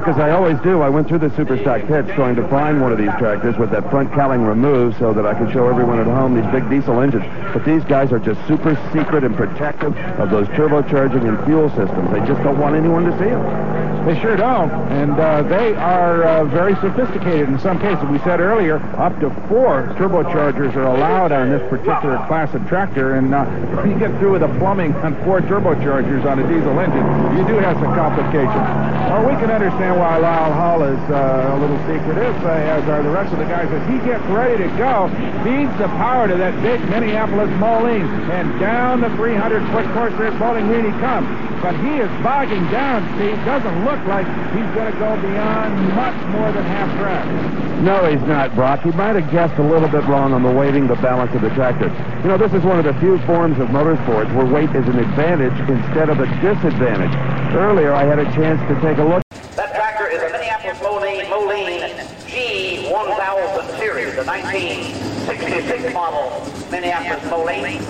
And as I always do, I went through the Superstock pits trying to find one of these tractors with that front cowling removed so that I could show everyone at home these big diesel engines. But these guys are just super secret and protective of those turbocharging and fuel systems. They just don't want anyone to see them. They sure don't. And uh, they are uh, very sophisticated in some cases. We said earlier, up to four turbochargers are allowed on this particular class of tractor. And uh, if you get through with the plumbing on four turbochargers on a diesel engine, you do have some complications. Well, we can understand why Lyle Hull is uh, a little secretive, uh, as are the rest of the guys. As he gets ready to go, feeds the power to that big Minneapolis Moline. And down the 300-foot course there Bowling Green he comes. But he is bogging down, Steve. Doesn't look like he's going to go beyond much more than half track. No, he's not, Brock. He might have guessed a little bit wrong on the weighting, the balance of the tractor. You know, this is one of the few forms of motorsports where weight is an advantage instead of a disadvantage. Earlier, I had a chance to take a look. That tractor is a Minneapolis Moline, Moline G1000 series, the 1966 model Minneapolis Moline.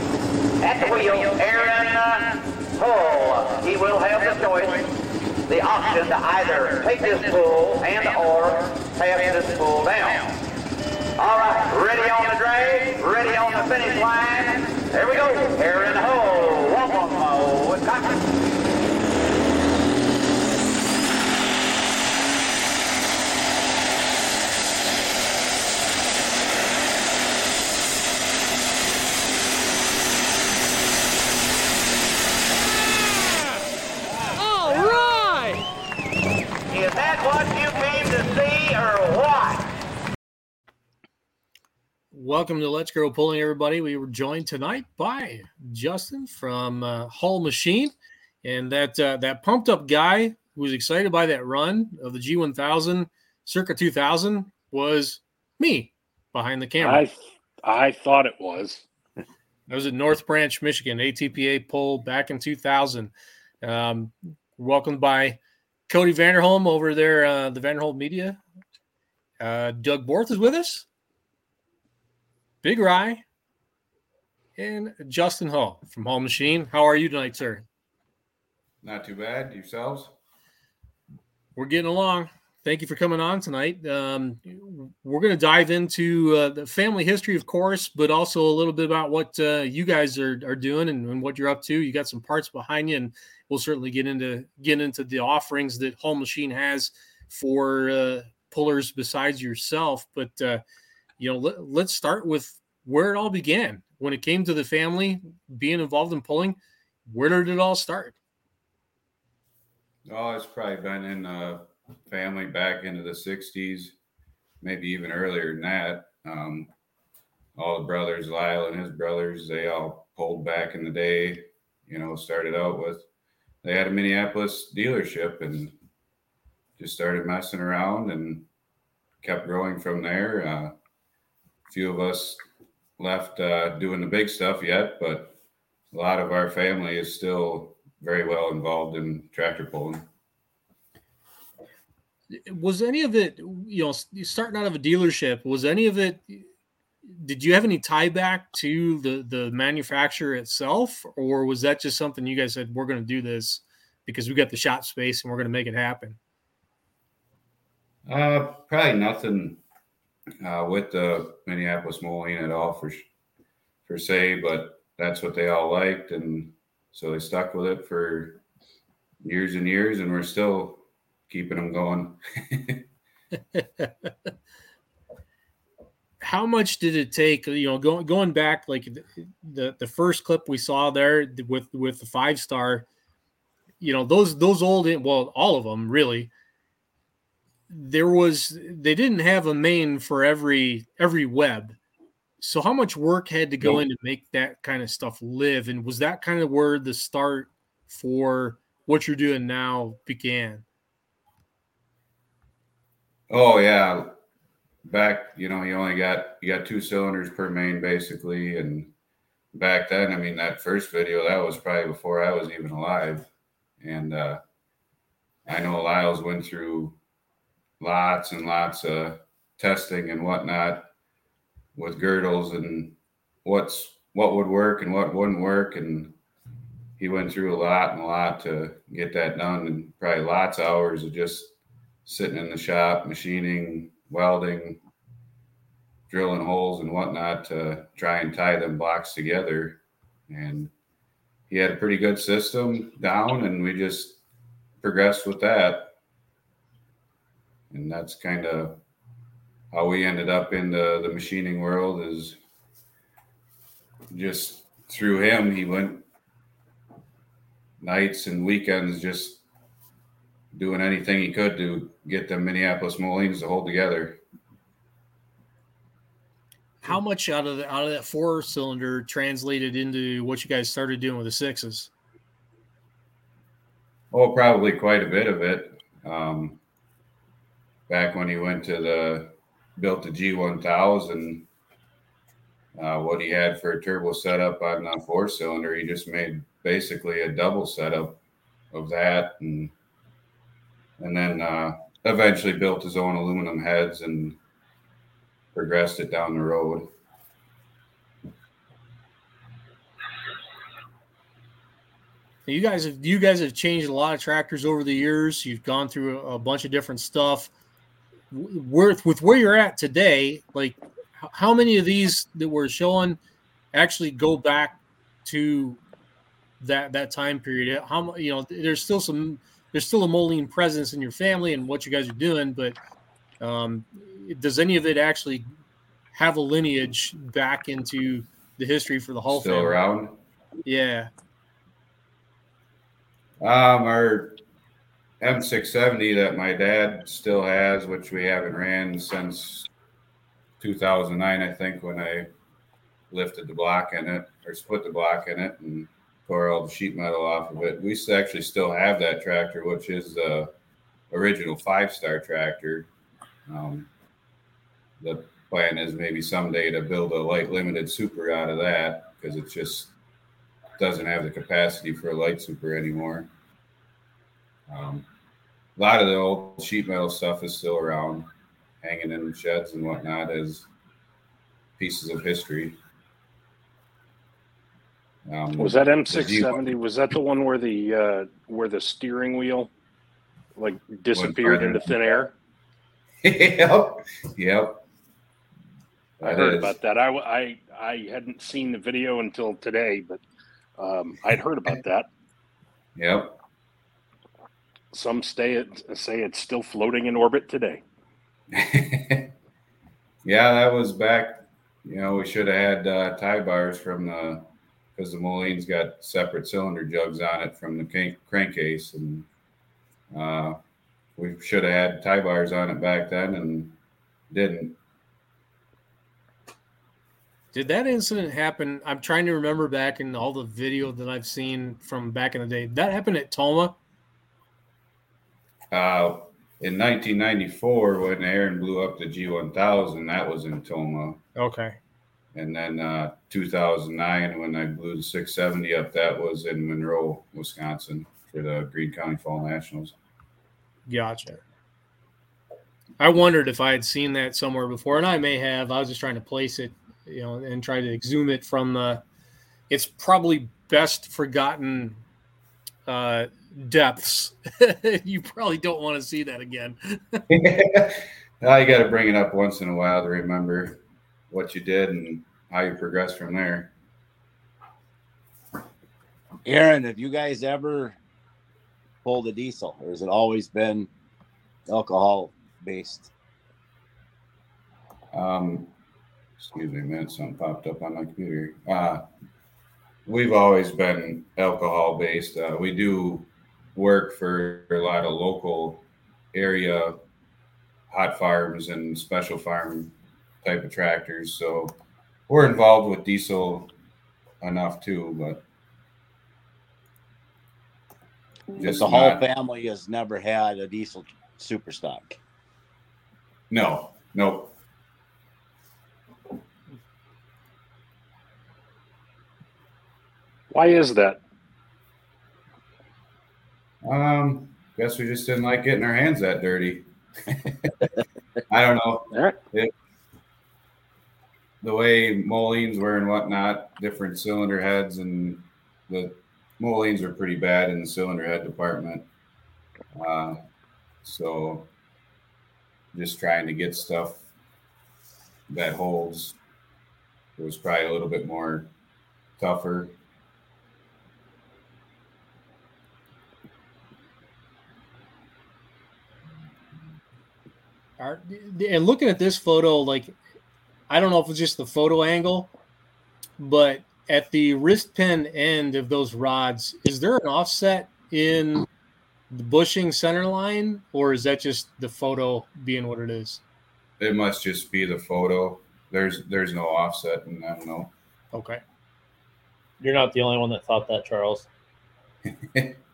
At the wheel, Aaron Hull. He will have the choice, the option to either take this pull and or pass this pull down. All right, ready on the drag, ready on the finish line. There we go. Aaron Hull, welcome, Wisconsin. All right! Is that what you came to see or what? Welcome to Let's Go Pulling, everybody. We were joined tonight by Justin from uh, Hull Machine, and that uh, that pumped up guy who was excited by that run of the G1000 circa 2000 was me behind the camera. I I thought it was. I was at North Branch, Michigan, ATPA poll back in 2000. Um, welcomed by Cody Vanderholm over there, uh, the Vanderholm Media. Uh, Doug Borth is with us. Big Rye. And Justin Hull from Hull Machine. How are you tonight, sir? Not too bad. Yourselves? We're getting along. Thank you for coming on tonight. Um, we're going to dive into uh, the family history, of course, but also a little bit about what uh, you guys are, are doing and, and what you're up to. You got some parts behind you, and we'll certainly get into get into the offerings that Home Machine has for uh, pullers besides yourself. But uh, you know, let, let's start with where it all began. When it came to the family being involved in pulling, where did it all start? Oh, it's probably been in the family back into the 60s, maybe even earlier than that. Um, all the brothers, Lyle and his brothers, they all pulled back in the day. You know, started out with they had a Minneapolis dealership and just started messing around and kept growing from there. Uh, few of us left uh, doing the big stuff yet, but a lot of our family is still very well involved in tractor pulling. was any of it you know starting out of a dealership was any of it did you have any tie back to the the manufacturer itself or was that just something you guys said we're going to do this because we got the shop space and we're going to make it happen Uh, probably nothing uh, with the Minneapolis Moline at all for per se, but that's what they all liked, and so they stuck with it for years and years, and we're still keeping them going. how much did it take you know going going back like the the first clip we saw there with with the five star you know those those old well all of them really there was they didn't have a main for every every web. So how much work had to go Nope. in to make that kind of stuff live? And was that kind of where the start for what you're doing now began? Oh yeah, back you know you only got you got two cylinders per main basically, and back then I mean that first video that was probably before I was even alive, and uh, I know Lyles went through lots and lots of testing and whatnot with girdles and what's what would work and what wouldn't work and he went through a lot and a lot to get that done and probably lots of hours of just sitting in the shop, machining, welding, drilling holes and whatnot to try and tie them blocks together. And he had a pretty good system down, and we just progressed with that. And that's kind of how we ended up in the, the machining world is just through him. He went nights and weekends just doing anything he could to get the Minneapolis Molines to hold together how much out of the, out of that four cylinder translated into what you guys started doing with the sixes? Oh, probably quite a bit of it. Um, back when he went to the built the G1000, uh, what he had for a turbo setup on a four cylinder, he just made basically a double setup of that, and and then uh, eventually built his own aluminum heads and progressed it down the road. You guys have you guys have changed a lot of tractors over the years. You've gone through a, a bunch of different stuff. With with where you're at today, like how many of these that we're showing actually go back to that that time period? How you know there's still some there's still a Moline presence in your family and what you guys are doing, but um, does any of it actually have a lineage back into the history for the whole Still family? around? Yeah. Um, our M670 that my dad still has, which we haven't ran since 2009, I think, when I lifted the block in it or split the block in it and tore all the sheet metal off of it. We actually still have that tractor, which is the original five star tractor. Um, the plan is maybe someday to build a light limited super out of that because it just doesn't have the capacity for a light super anymore. Um, a lot of the old sheet metal stuff is still around, hanging in sheds and whatnot as pieces of history. Um, was that M670? Was that the one where the uh, where the steering wheel like disappeared into thin air? yep, yep. I heard about that. I, I I hadn't seen the video until today, but um, I'd heard about that. Yep. Some stay it, say it's still floating in orbit today. yeah, that was back. You know, we should have had uh, tie bars from the because the Moline's got separate cylinder jugs on it from the crank, crankcase, and uh, we should have had tie bars on it back then and didn't. Did that incident happen? I'm trying to remember back in all the video that I've seen from back in the day. That happened at Tomah. Uh, in 1994, when Aaron blew up the G1000, that was in Tomah. Okay. And then uh, 2009, when I blew the 670 up, that was in Monroe, Wisconsin, for the Green County Fall Nationals. Gotcha. I wondered if I had seen that somewhere before, and I may have. I was just trying to place it, you know, and try to exhume it from the. It's probably best forgotten uh, depths. you probably don't want to see that again. I got to bring it up once in a while to remember what you did and how you progressed from there. Aaron, have you guys ever pulled a diesel, or has it always been alcohol based? Um, excuse me, man, something popped up on my computer. Uh, we've always been alcohol based. Uh, we do work for a lot of local area hot farms and special farm type of tractors. So we're involved with diesel enough too, but just the whole not, family has never had a diesel super stock. No, no. Why is that? Um, guess we just didn't like getting our hands that dirty. I don't know. Right. It, the way Molines were and whatnot, different cylinder heads, and the Molines are pretty bad in the cylinder head department. Uh, so just trying to get stuff that holds. It was probably a little bit more tougher. Are, and looking at this photo, like I don't know if it's just the photo angle, but at the wrist pin end of those rods, is there an offset in the bushing center line, or is that just the photo being what it is? It must just be the photo. There's there's no offset and I don't know. Okay. You're not the only one that thought that, Charles.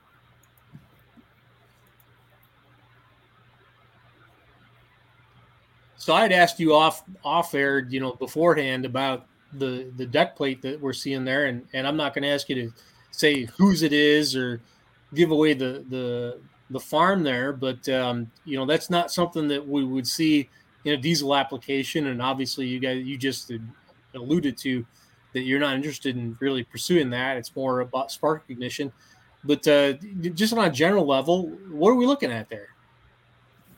So I'd asked you off off air, you know, beforehand about the the deck plate that we're seeing there, and and I'm not going to ask you to say whose it is or give away the the the farm there, but um, you know that's not something that we would see in a diesel application. And obviously, you guys you just alluded to that you're not interested in really pursuing that. It's more about spark ignition. But uh, just on a general level, what are we looking at there?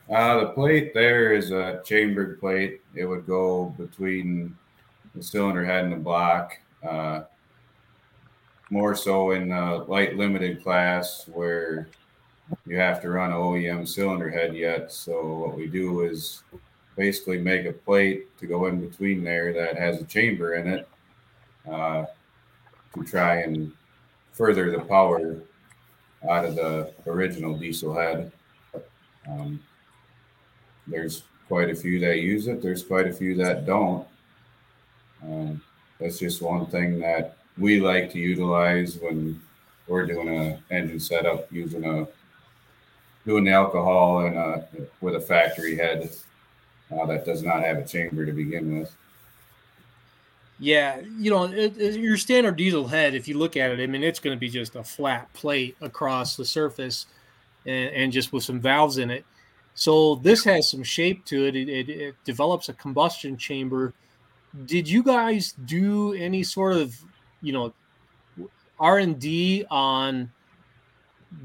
Uh, the plate there is a chambered plate. It would go between the cylinder head and the block. Uh, more so in the light limited class where you have to run OEM cylinder head yet. So what we do is basically make a plate to go in between there that has a chamber in it uh, to try and further the power out of the original diesel head. Um, there's quite a few that use it. There's quite a few that don't. Um, that's just one thing that we like to utilize when we're doing a engine setup using a doing the alcohol and a, with a factory head uh, that does not have a chamber to begin with. Yeah, you know, it, it, your standard diesel head, if you look at it, I mean, it's going to be just a flat plate across the surface and, and just with some valves in it. So this has some shape to it. It, it. it, develops a combustion chamber. Did you guys do any sort of, you know, R and D on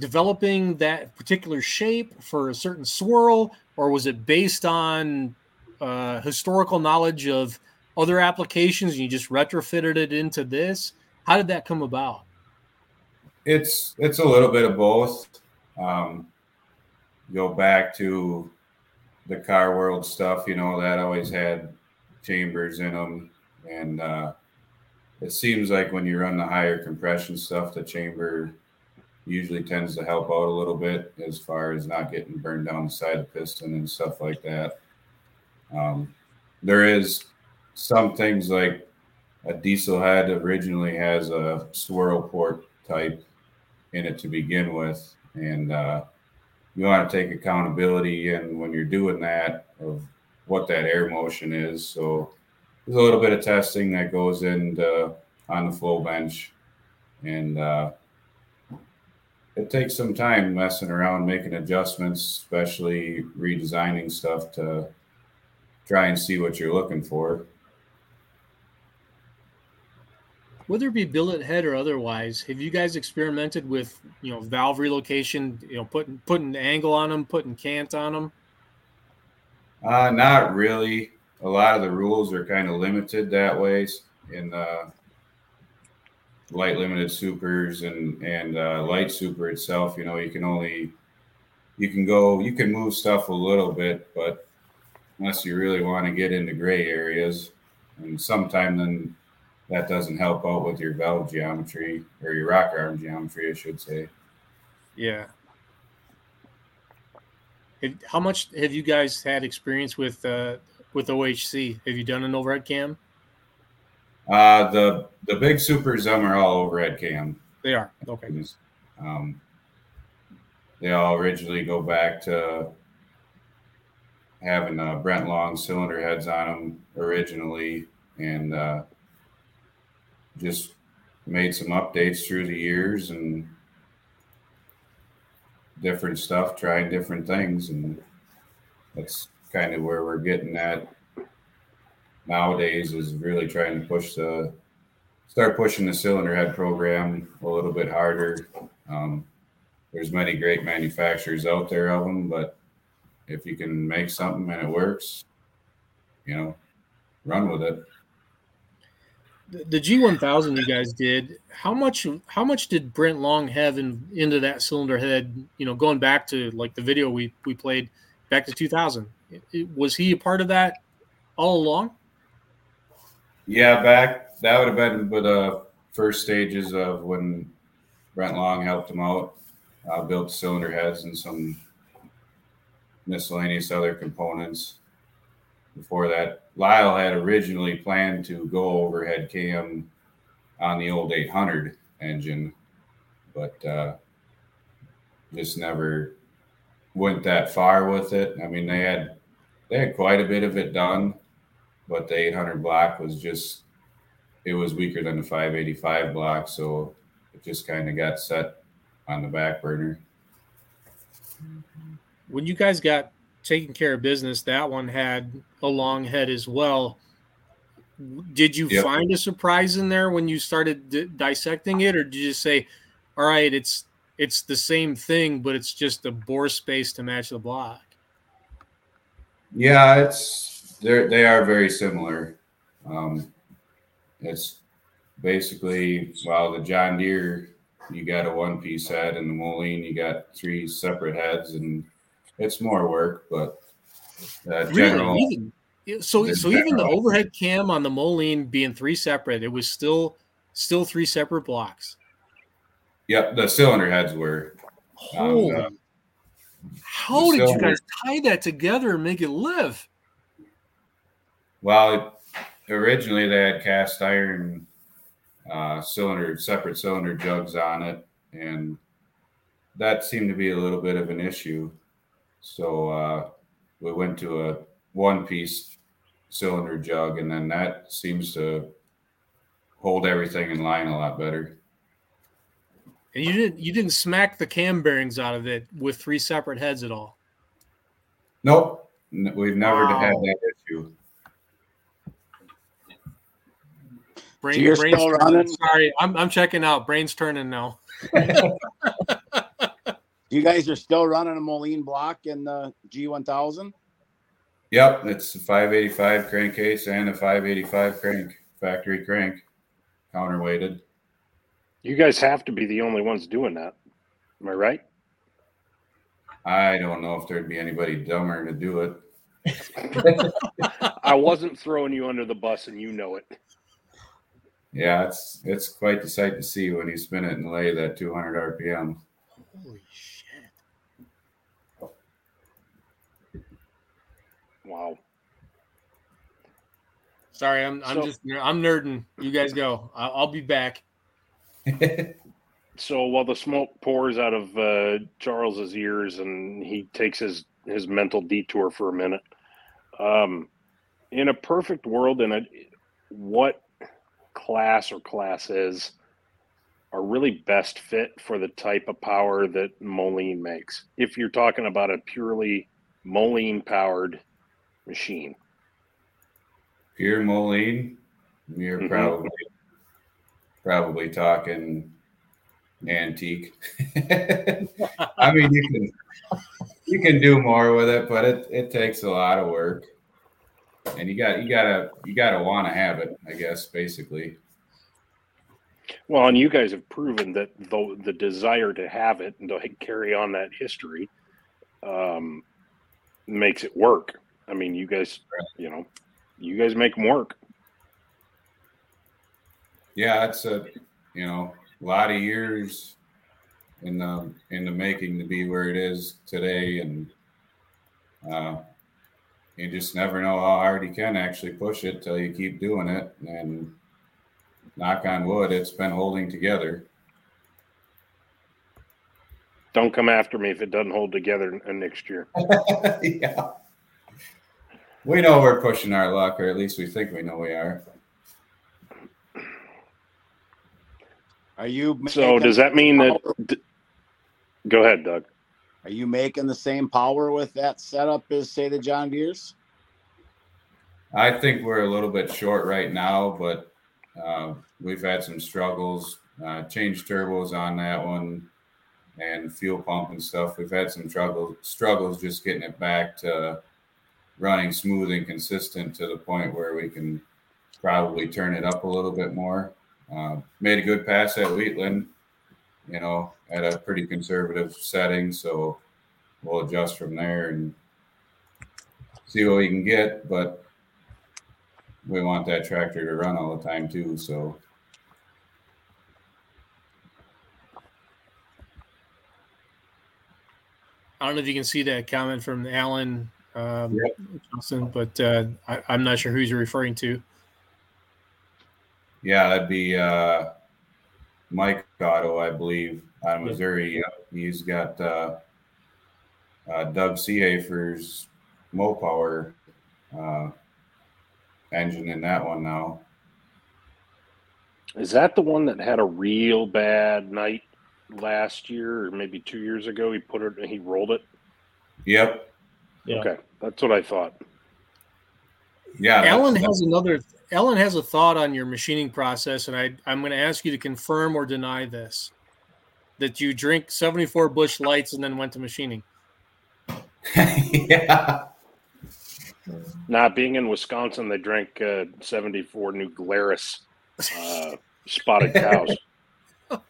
developing that particular shape for a certain swirl, or was it based on uh, historical knowledge of other applications and you just retrofitted it into this? How did that come about? It's it's a little bit of both. Um, go back to the car world stuff, you know, that always had chambers in them. And uh, it seems like when you run the higher compression stuff, the chamber usually tends to help out a little bit as far as not getting burned down the side of the piston and stuff like that. Um, there is some things like a diesel head originally has a swirl port type in it to begin with. And uh, you want to take accountability and when you're doing that of what that air motion is. So there's a little bit of testing that goes into on the flow bench, and uh, it takes some time messing around, making adjustments, especially redesigning stuff to try and see what you're looking for whether it be billet head or otherwise, have you guys experimented with you know valve relocation? You know, putting putting angle on them, putting cant on them. Uh, not really. A lot of the rules are kind of limited that way in the light limited supers and and uh, light super itself. You know, you can only you can go you can move stuff a little bit, but unless you really want to get into gray areas, and sometime then that doesn't help out with your valve geometry or your rocker arm geometry, I should say. Yeah. How much have you guys had experience with uh, with OHC? Have you done an overhead cam? Uh, the the big supers, them are all overhead cam. They are okay. Um, they all originally go back to having uh, Brent Long cylinder heads on them originally, and uh, just made some updates through the years and different stuff, trying different things, and that's kind of where we're getting at nowadays. Is really trying to push the start pushing the cylinder head program a little bit harder. Um, there's many great manufacturers out there of them, but if you can make something and it works, you know, run with it. The, the G1000 you guys did, how much how much did Brent Long have in, into that cylinder head, you know, going back to like the video we we played back to 2000? It- it- was he a part of that all along? Yeah, back that would have been with the first stages of when Brent Long helped him out, uh, built cylinder heads and some miscellaneous other components. Before that, Lyle had originally planned to go overhead cam on the old 800 engine, but uh, just never went that far with it. I mean, they had they had quite a bit of it done, but the 800 block was just it was weaker than the 585 block, so it just kind of got set on the back burner. When you guys got taken care of business, that one had a long head as well. Did you Yep. find a surprise in there when you started di- dissecting it, or did you just say, "All right, it's it's the same thing, but it's just a bore space to match the block"? Yeah, it's they they are very similar. Um, it's basically well, the John Deere you got a one piece head, and the Moline you got three separate heads, and it's more work, but uh, general. Really? Even, so so even the overhead cam on the Moline being three separate, it was still still three separate blocks. Yep, the cylinder heads were. Um, Holy! uh, How did you guys tie that together and make it live? Well, it, originally they had cast iron uh, cylinder, separate cylinder jugs on it, and that seemed to be a little bit of an issue. So uh, we went to a one-piece cylinder jug, and then that seems to hold everything in line a lot better. And you didn't you didn't smack the cam bearings out of it with three separate heads at all. Nope, we've never Wow. had that issue. Brain, So you're brain's turning. running? Sorry, I'm I'm checking out. Brain's turning now. You guys are still running a Moline block in the G1000? Yep, it's a 585 crankcase and a 585 crank, factory crank, counterweighted. You guys have to be the only ones doing that. Am I right? I don't know if there'd be anybody dumber to do it. I wasn't throwing you under the bus, and you know it. Yeah, it's it's quite the sight to see when you spin it and lay that 200 RPM. Holy Wow. Sorry, I'm I'm So- just I'm nerding. You guys go. I'll, I'll be back. So while the smoke pours out of uh, Charles's ears and he takes his his mental detour for a minute, um, in a perfect world, in a what class or classes are really best fit for the type of power that Moline makes? If you're talking about a purely Moline powered machine, Pure Moline, you're Mhm. probably probably talking antique. I mean, you can you can do more with it, but it, it takes a lot of work, and you got you gotta you gotta want to have it. I guess basically. Well, and you guys have proven that the the desire to have it and to carry on that history um, makes it work. I mean, you guys, you know, you guys make them work. Yeah, it's a you know a lot of years in the in the making to be where it is today, and uh, you just never know how hard you can actually push it till you keep doing it. And knock on wood, it's been holding together. Don't come after me if it doesn't hold together next year. yeah, we know we're pushing our luck, or at least we think we know we are. Are you So does that mean that? D- go ahead, Doug. Are you making the same power with that setup as say the John Deere's? I think we're a little bit short right now, but uh, we've had some struggles. Uh, changed turbos on that one. and fuel pump and stuff. We've had some struggles struggles just getting it back to running smooth and consistent to the point where we can probably turn it up a little bit more. Uh, made a good pass at Wheatland, you know, at a pretty conservative setting. So we'll adjust from there and see what we can get. But we want that tractor to run all the time too. So I don't know if you can see that comment from Alan um, Yep. Johnson, but uh, I, I'm not sure who you're referring to. yeah, that'd be uh, Mike Otto, I believe, out of Missouri. Yep. He's got uh, uh, Doug Seafer's Mopower uh, engine in that one now. Is that the one that had a real bad night last year or maybe two years ago? He put it, he rolled it. Yep. Yeah. Okay, that's what I thought. Yeah. that's- Alan has another. Alan has a thought on your machining process, and I, I'm going to ask you to confirm or deny this. That you drink 74 Busch Lights and then went to machining. yeah. Not being in Wisconsin, they drank uh, 74 New Glarus uh, spotted cows.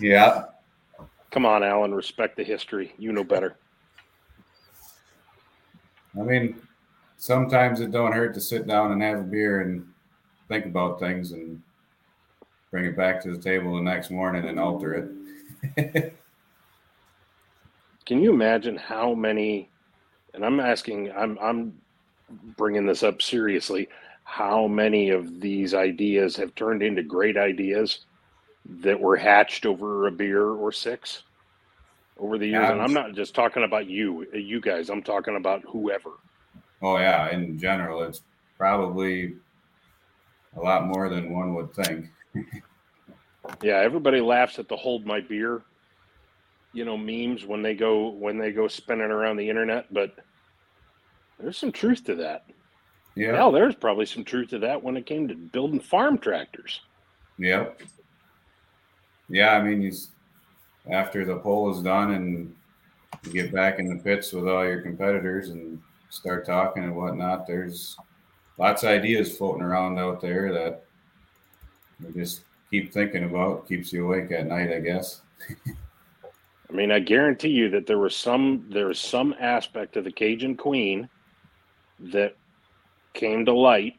Yeah. Come on, Alan, respect the history. You know better. I mean, sometimes it don't hurt to sit down and have a beer and think about things and bring it back to the table the next morning and alter it. Can you imagine how many? And I'm asking, I'm I'm bringing this up seriously. How many of these ideas have turned into great ideas that were hatched over a beer or six over the years? Yeah, and I'm not just talking about you, uh, you guys. I'm talking about whoever. oh yeah, in general, it's probably a lot more than one would think. Yeah, everybody laughs at the hold my beer, you know, memes when they go when they go spinning around the internet, but there's some truth to that. Yeah. Hell, there's probably some truth to that when it came to building farm tractors. Yep. Yeah, I mean, you, after the poll is done and you get back in the pits with all your competitors and start talking and whatnot, there's lots of ideas floating around out there that you just keep thinking about, keeps you awake at night, I guess. I mean, I guarantee you that there was some there was some aspect of the Cajun Queen that came to light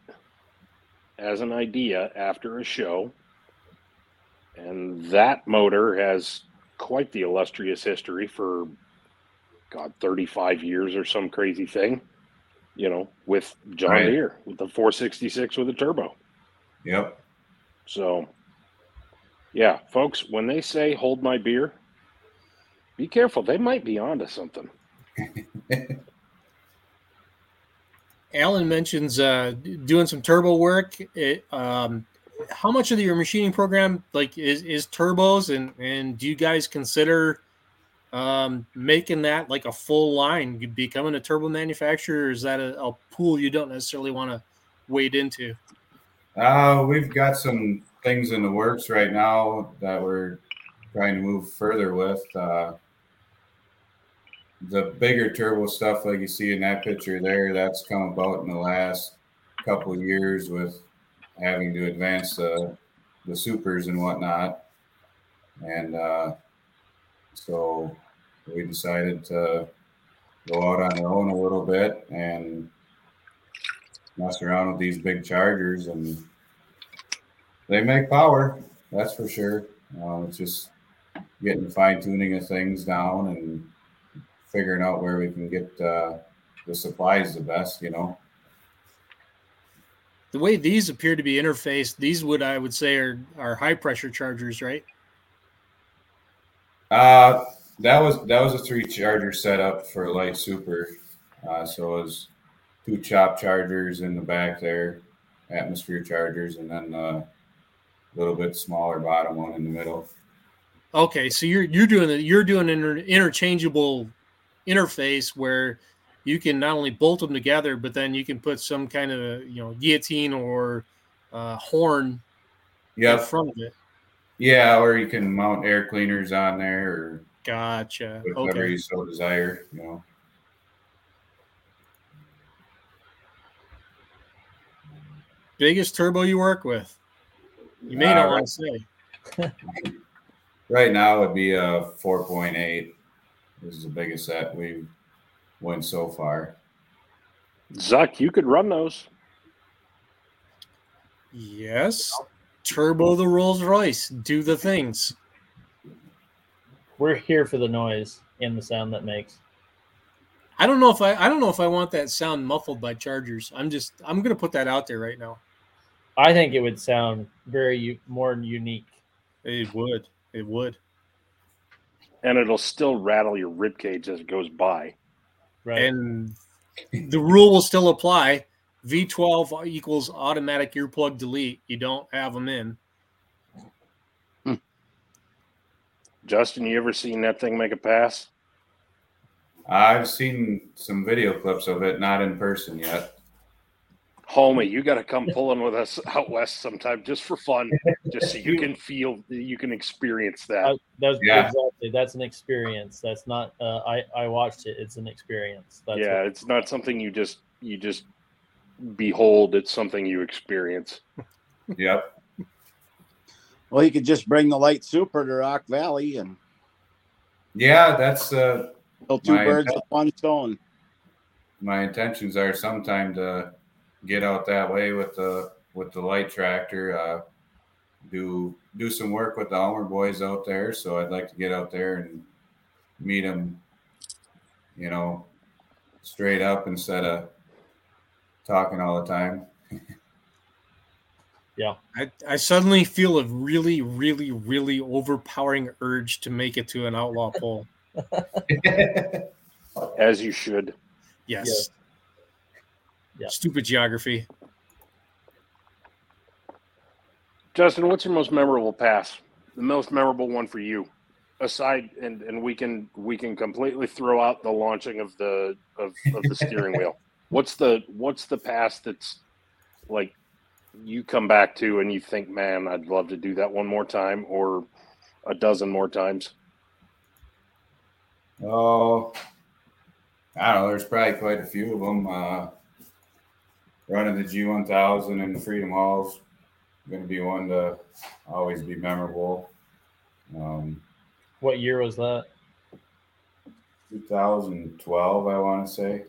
as an idea after a show. And that motor has quite the illustrious history for God, 35 years or some crazy thing, you know, with John Right. Deere with the 466 with a turbo. Yep. So, yeah, folks, when they say hold my beer, be careful. They might be onto something. Alan mentions uh, doing some turbo work. It, um, how much of your machining program like is, is turbos, and and do you guys consider um, making that like a full line, becoming a turbo manufacturer? Or is that a, a pool you don't necessarily want to wade into? Uh, we've got some things in the works right now that we're trying to move further with. Uh, the bigger turbo stuff, like you see in that picture there, that's come about in the last couple of years with having to advance the the supers and whatnot. And uh, so we decided to go out on our own a little bit and mess around with these big chargers and they make power that's for sure um, it's just getting fine tuning of things down and figuring out where we can get uh, the supplies the best you know The way these appear to be interfaced, these would I would say are are high pressure chargers, right? uh, that was that was a three charger setup for light super uh, so it was two chop chargers in the back there atmosphere chargers and then a little bit smaller bottom one in the middle Okay, so you're you're doing the, you're doing an inter- interchangeable interface where you can not only bolt them together, but then you can put some kind of you know guillotine or uh, horn in yeah front of it. Yeah, or you can mount air cleaners on there or Gotcha. whatever Okay. you so desire. You know. Biggest turbo you work with? You may Uh, not want to say. Right now it would be a 4.8. This is the biggest that we've went so far. Zuck, you could run those. Yes. Turbo the Rolls Royce. Do the things. We're here for the noise and the sound that makes. I don't know if I I don't know if I want that sound muffled by Chargers. I'm just I'm gonna put that out there right now. I think it would sound very u- more unique. It would. It would. And it'll still rattle your rib cage as it goes by. Right. And the rule will still apply. V12 equals automatic earplug delete. You don't have them in. Justin, you ever seen that thing make a pass? I've seen some video clips of it, not in person yet. Homie, you got to come pulling with us out west sometime just for fun, just so you can feel, you can experience that. Uh, that's Yeah. exactly that's an experience. That's not. Uh, I I watched it. It's an experience. That's yeah, it's not something you just you just behold. It's something you experience. Yep. Well, you could just bring the light super to Rock Valley and Yeah, that's uh, kill two birds with one stone. my intentions are sometime to get out that way with the with the light tractor. Uh, do do some work with the Elmer boys out there. So I'd like to get out there and meet them. You know, straight up instead of talking all the time. Yeah, I, I suddenly feel a really, really, really overpowering urge to make it to an outlaw pole. As you should. Yes. Yeah. Stupid geography. Justin, what's your most memorable pass? The most memorable one for you, aside, and and we can we can completely throw out the launching of the of, of the steering wheel. What's the what's the pass that's like you come back to and you think, man, I'd love to do that one more time or a dozen more times. Oh, I don't know. There's probably quite a few of them. Uh, running the G1000 and Freedom Halls going to be one to always be memorable. Um, What year was that? 2012, I want to say.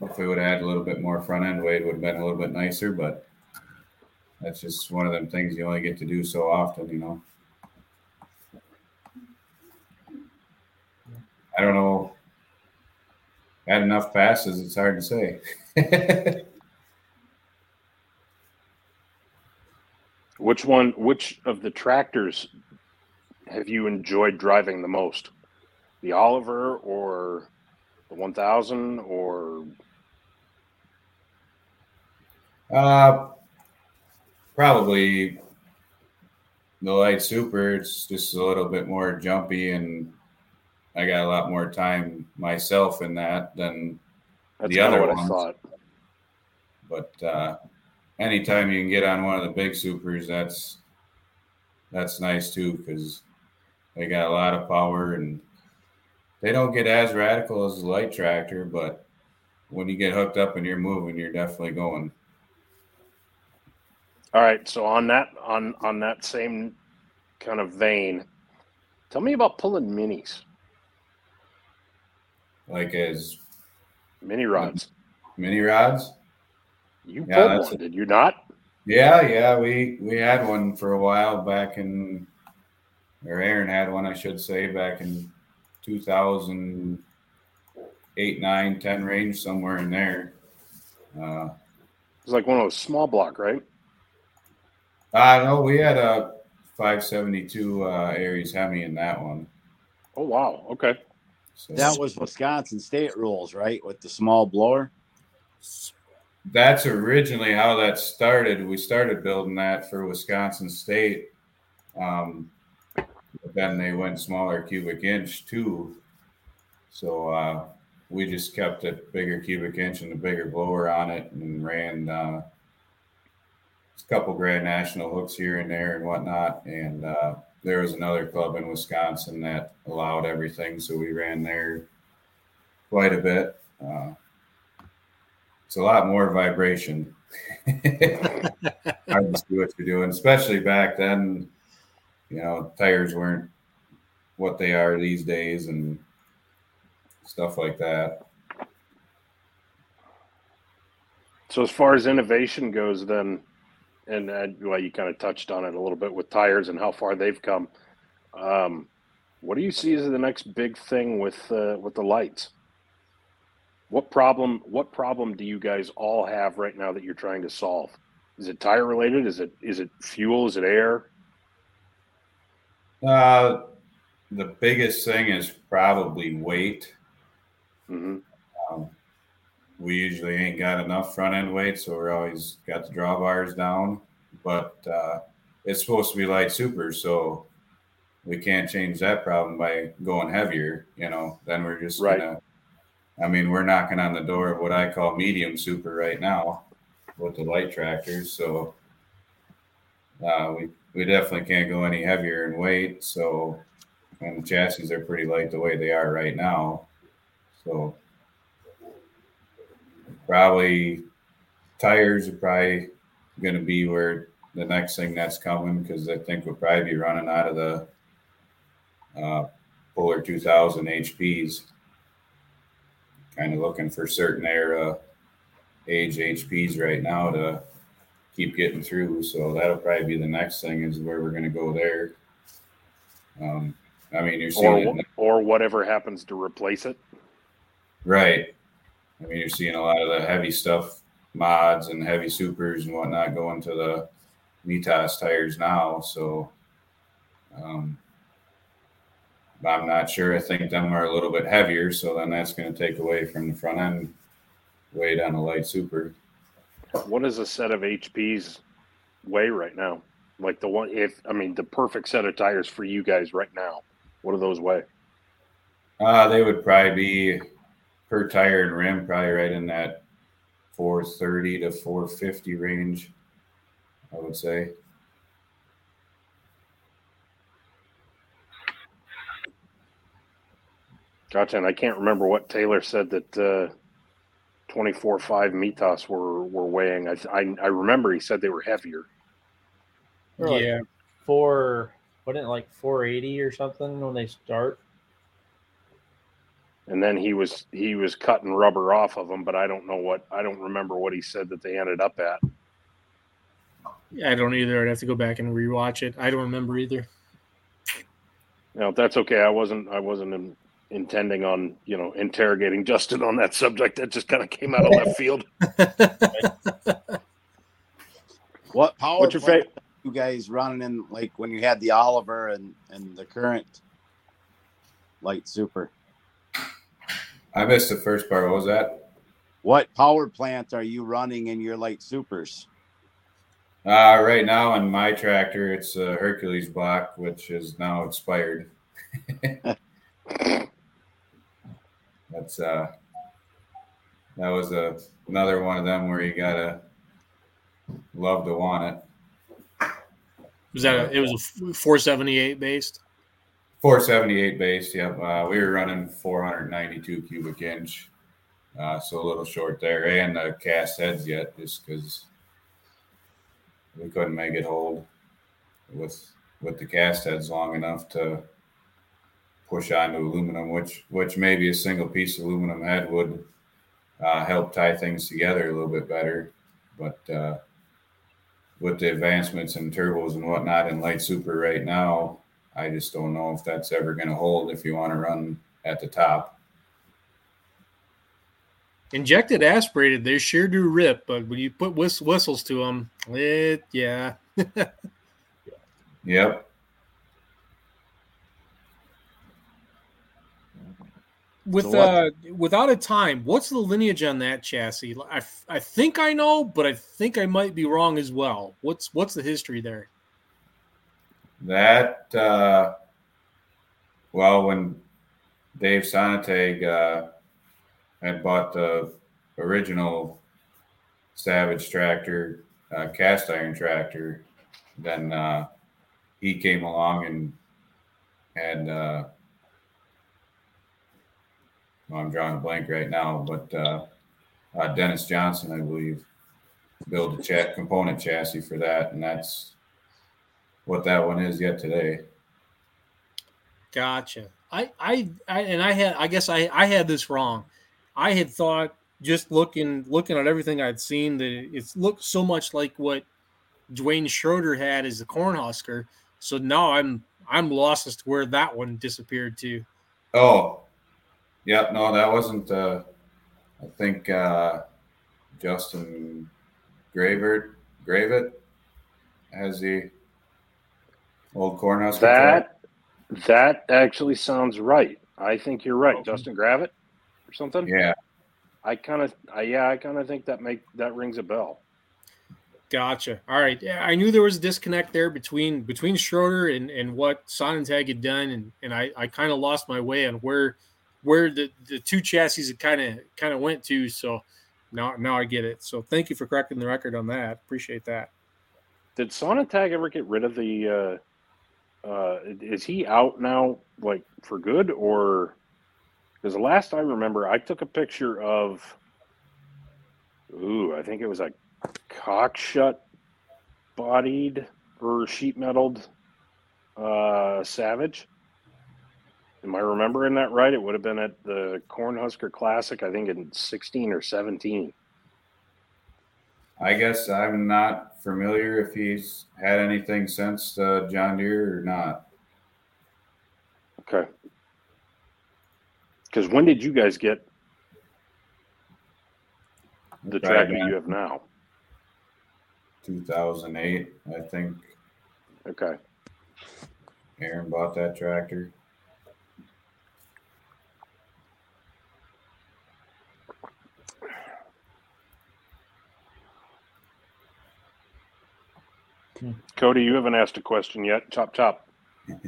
If we would have had a little bit more front end weight, it would have been a little bit nicer, but that's just one of them things you only get to do so often, you know. I don't know. Had enough passes, it's hard to say. Which one? Which of the tractors have you enjoyed driving the most? The Oliver or the 1000 or Uh, probably the light super. It's just a little bit more jumpy, and I got a lot more time myself in that than. that's The other what ones. I thought. But uh, anytime you can get on one of the big supers, that's that's nice too because they got a lot of power and they don't get as radical as the light tractor, but when you get hooked up and you're moving, you're definitely going. All right, so on that on on that same kind of vein, tell me about pulling minis, Like as mini rods. mini rods. You Yeah, pulled one, did you not? Yeah, yeah, we we had one for a while back in, or Aaron had one, I should say, back in 2008, 9, 10 range, somewhere in there. Uh, It was like one of those small block, right? I know we had a 572 uh, Arias Hemi in that one. Oh wow, okay. That was Wisconsin state rules, right? With the small blower. that's originally how that started. We started building that for Wisconsin State. Um, but then they went smaller cubic inch too. So uh, we just kept a bigger cubic inch and a bigger blower on it and ran uh, a couple Grand National hooks here and there and whatnot. And uh, there was another club in Wisconsin that allowed everything, so we ran there quite a bit. Uh, it's a lot more vibration. Hard to see what you're doing, especially back then. You know, tires weren't what they are these days, and stuff like that. So as far as innovation goes, then, and uh, well, you kind of touched on it a little bit with tires and how far they've come. Um, what do you see as the next big thing with uh, with the lights? What problem? What problem do you guys all have right now that you're trying to solve? Is it tire related? Is it is it fuel? Is it air? Uh, the biggest thing is probably weight. hmm Um, we usually ain't got enough front end weight, so we're always got the drawbars down. But uh, it's supposed to be light super, so we can't change that problem by going heavier. You know, then we're just Right. gonna. I mean, we're knocking on the door of what I call medium super right now with the light tractors. So uh, we we definitely can't go any heavier in weight. So and the chassis are pretty light the way they are right now. So probably tires are probably going to be where the next thing that's coming because I think we'll probably be running out of the uh, Puller 2000 HPs. Kind of looking for certain era age HPs right now to keep getting through. So that'll probably be the next thing is where we're going to go there. Um, I mean, you're seeing Or it or whatever happens to replace it. Right. I mean, you're seeing a lot of the heavy stuff, mods and heavy supers and whatnot going to the Mitas tires now. So um, I'm not sure. I think them are a little bit heavier. So then that's going to take away from the front end weight on a light super. What does a set of HPs weigh right now? Like the one, if I mean the perfect set of tires for you guys right now. What do those weigh? Uh, they would probably be per tire and rim, probably right in that 430 to 450 range, I would say. Gotcha. And I can't remember what Taylor said that uh, 24 5 Mitas were, were weighing. I, I, I remember he said they were heavier. They're like yeah. four, wasn't it like 480 or something when they start? And then he was he was cutting rubber off of them, but I don't know what I don't remember what he said that they ended up at. I don't either. I'd have to go back and rewatch it. I don't remember either. You know, that's okay. I wasn't I wasn't in, intending on you know interrogating Justin on that subject. That just kind of came out of left field. What power What's your favorite? you guys running in like when you had the Oliver and and the current light super? I missed the first part. What was that? What power plant are you running in your light supers? Uh, right now on my tractor, it's a Hercules block, which is now expired. That's uh, that was a another one of them where you gotta love to want it. Was that a, it was a 478 based? 478 base. Yep. Uh, we were running 492 cubic inch, uh, so a little short there, and the cast heads yet, just because we couldn't make it hold with with the cast heads long enough to push onto aluminum, which which maybe a single piece of aluminum head would uh, help tie things together a little bit better, but. Uh, with the advancements in turbos and whatnot in light super right now, I just don't know if that's ever going to hold if you want to run at the top. Injected aspirated, they sure do rip, but when you put whist- whistles to them, it yeah. Yep. With So uh, without a time, what's the lineage on that chassis? I, f- I think I know, but I think I might be wrong as well. What's what's the history there? That, uh, well, when Dave Sonnentag uh, had bought the original Savage tractor, uh, cast iron tractor. Then uh, he came along and had. Uh, well, I'm drawing a blank right now, but uh, uh, Dennis Johnson, I believe, built a chat component chassis for that, and that's what that one is yet today. Gotcha. I, I, I, and I had, I guess I, I had this wrong. I had thought just looking, looking at everything I'd seen that it looked so much like what Dwayne Schroeder had as the Cornhusker. So now I'm, I'm lost as to where that one disappeared to. Oh, yeah, no, that wasn't. Uh, I think uh, Justin Gravert, Gravett has the old Cornhusker. That that actually sounds right. I think you're right, Justin Gravett or something. Yeah, I kind of, yeah, I kind of think that make that rings a bell. Gotcha. All right. Yeah, I knew there was a disconnect there between between Schroeder and, and what Sonnentag had done, and and I, I kind of lost my way on where where the, the two chassis had kind of kind of went to. So now now I get it. So thank you for correcting the record on that. Appreciate that. Did Sonnentag ever get rid of the? Uh, uh, is he out now, like for good, or? Because the last I remember, I took a picture of. Ooh, I think it was a Cockshutt bodied or sheet metaled uh, Savage. Am I remembering that right? It would have been at the Cornhusker Classic, I think in 16 or 17. I guess I'm not familiar if he's had anything since uh, John Deere or not. Okay. Because when did you guys get the Right tractor you have now? 2008, I think Okay. Aaron bought that tractor. Cody, you haven't asked a question yet. Chop, chop.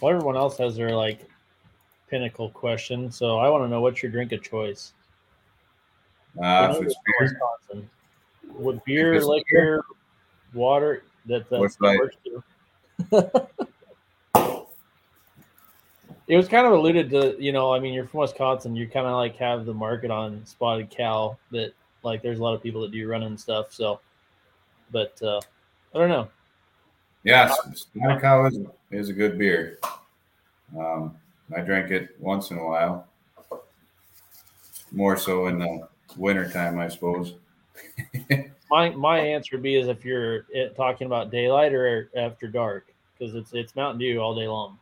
Well, everyone else has their like pinnacle question, so I want to know what's your drink of choice. Uh, When if it's beer, Wisconsin, Would beer, it's liquor, water that that's What's that that? it was kind of alluded to, you know, I mean, you're from Wisconsin, you kind of like have the market on spotted cow that like there's a lot of people that do running stuff. So, but uh, I don't know. yes, Spotted Cow is, is a good beer. Um, I drink it once in a while. More so in the wintertime, I suppose. My my answer would be is if you're eh, talking about daylight or after dark because it's it's Mountain Dew all day long.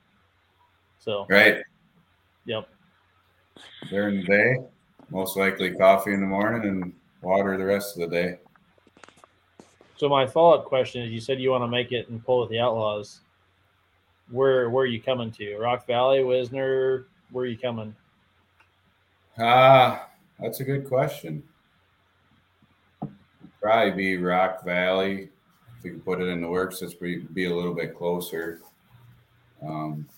So Right. yep. During the day, most likely coffee in the morning and water the rest of the day. So my follow up question is: You said you want to make it and pull with the Outlaws. Where where are you coming to? Rock Valley, Wisner? Where are you coming? Ah, that's a good question. Probably be Rock Valley. If we can put it in the works, it's be, be a little bit closer. Um,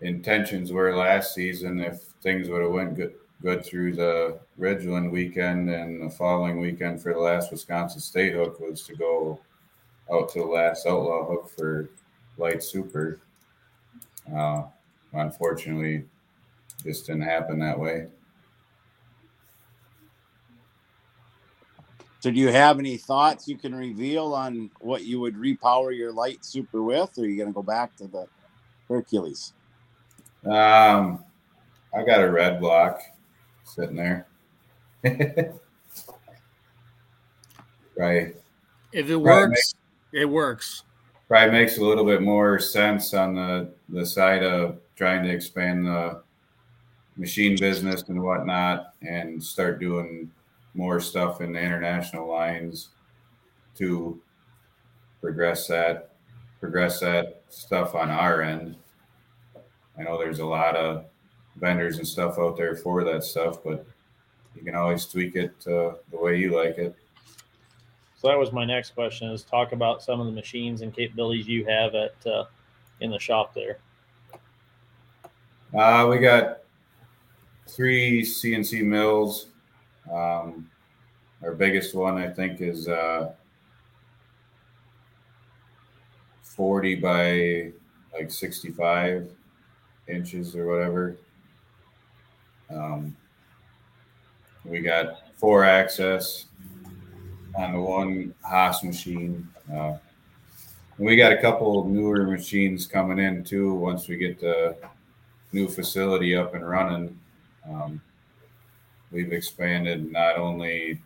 intentions were last season if things would have went good good through the Ridgeland weekend and the following weekend for the last Wisconsin State hook was to go out to the last outlaw hook for light super. Uh, unfortunately, just didn't happen that way. So, do you have any thoughts you can reveal on what you would repower your light super with, or are you going to go back to the Hercules? Um, I got a red block sitting there. right. If it works, it works. Probably makes a little bit more sense on the, the side of trying to expand the machine business and whatnot and start doing more stuff in the international lines to progress that progress that stuff on our end. I know there's a lot of vendors and stuff out there for that stuff, but you can always tweak it uh, the way you like it. So that was my next question: is talk about some of the machines and capabilities you have at uh, in the shop there. Uh, we got three CNC mills, um, our biggest one, I think, is uh, 40 by like 65 inches or whatever. Um, we got four axis on the one Haas machine. Uh, we got a couple newer machines coming in too once we get the new facility up and running. Um, we've expanded not only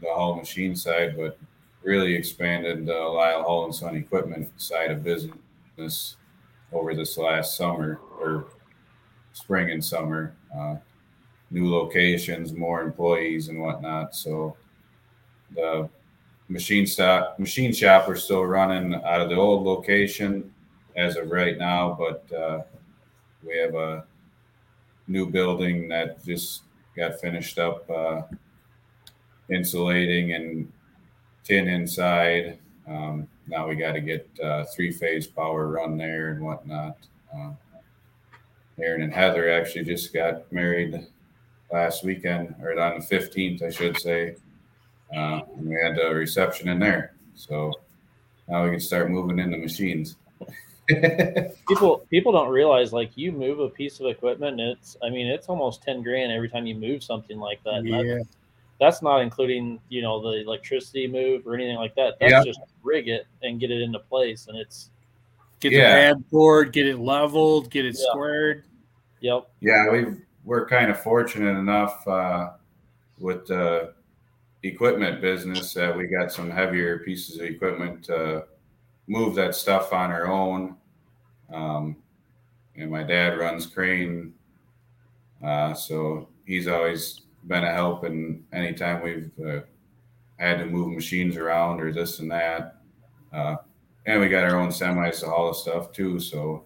the Hull machine side, but really expanded the Lyle Hull and Son equipment side of business over this last summer or spring and summer. Uh, new locations, more employees, and whatnot. So the machine stop machine shop we're still running out of the old location as of right now, but uh, we have a new building that just got finished up, uh, insulating and tin inside. Um, now we got to get uh, three phase power run there and whatnot. Uh, Aaron and Heather actually just got married last weekend, or on the 15th, I should say. Uh, and we had a reception in there. So now we can start moving in the machines. people people don't realize like you move a piece of equipment and it's I mean it's almost 10 grand every time you move something like that. Yeah. That's, that's not including, you know, the electricity move or anything like that. That's Yep. just rig it and get it into place and it's Get Yeah. the pad board, get it leveled, get it Yeah. squared. yep. Yeah, we've we're kind of fortunate enough uh, with the equipment business that we got some heavier pieces of equipment to move that stuff on our own. Um, and my dad runs crane, uh, so he's always been a help. And anytime we've uh, had to move machines around or this and that, uh, and we got our own semis to haul the stuff too. So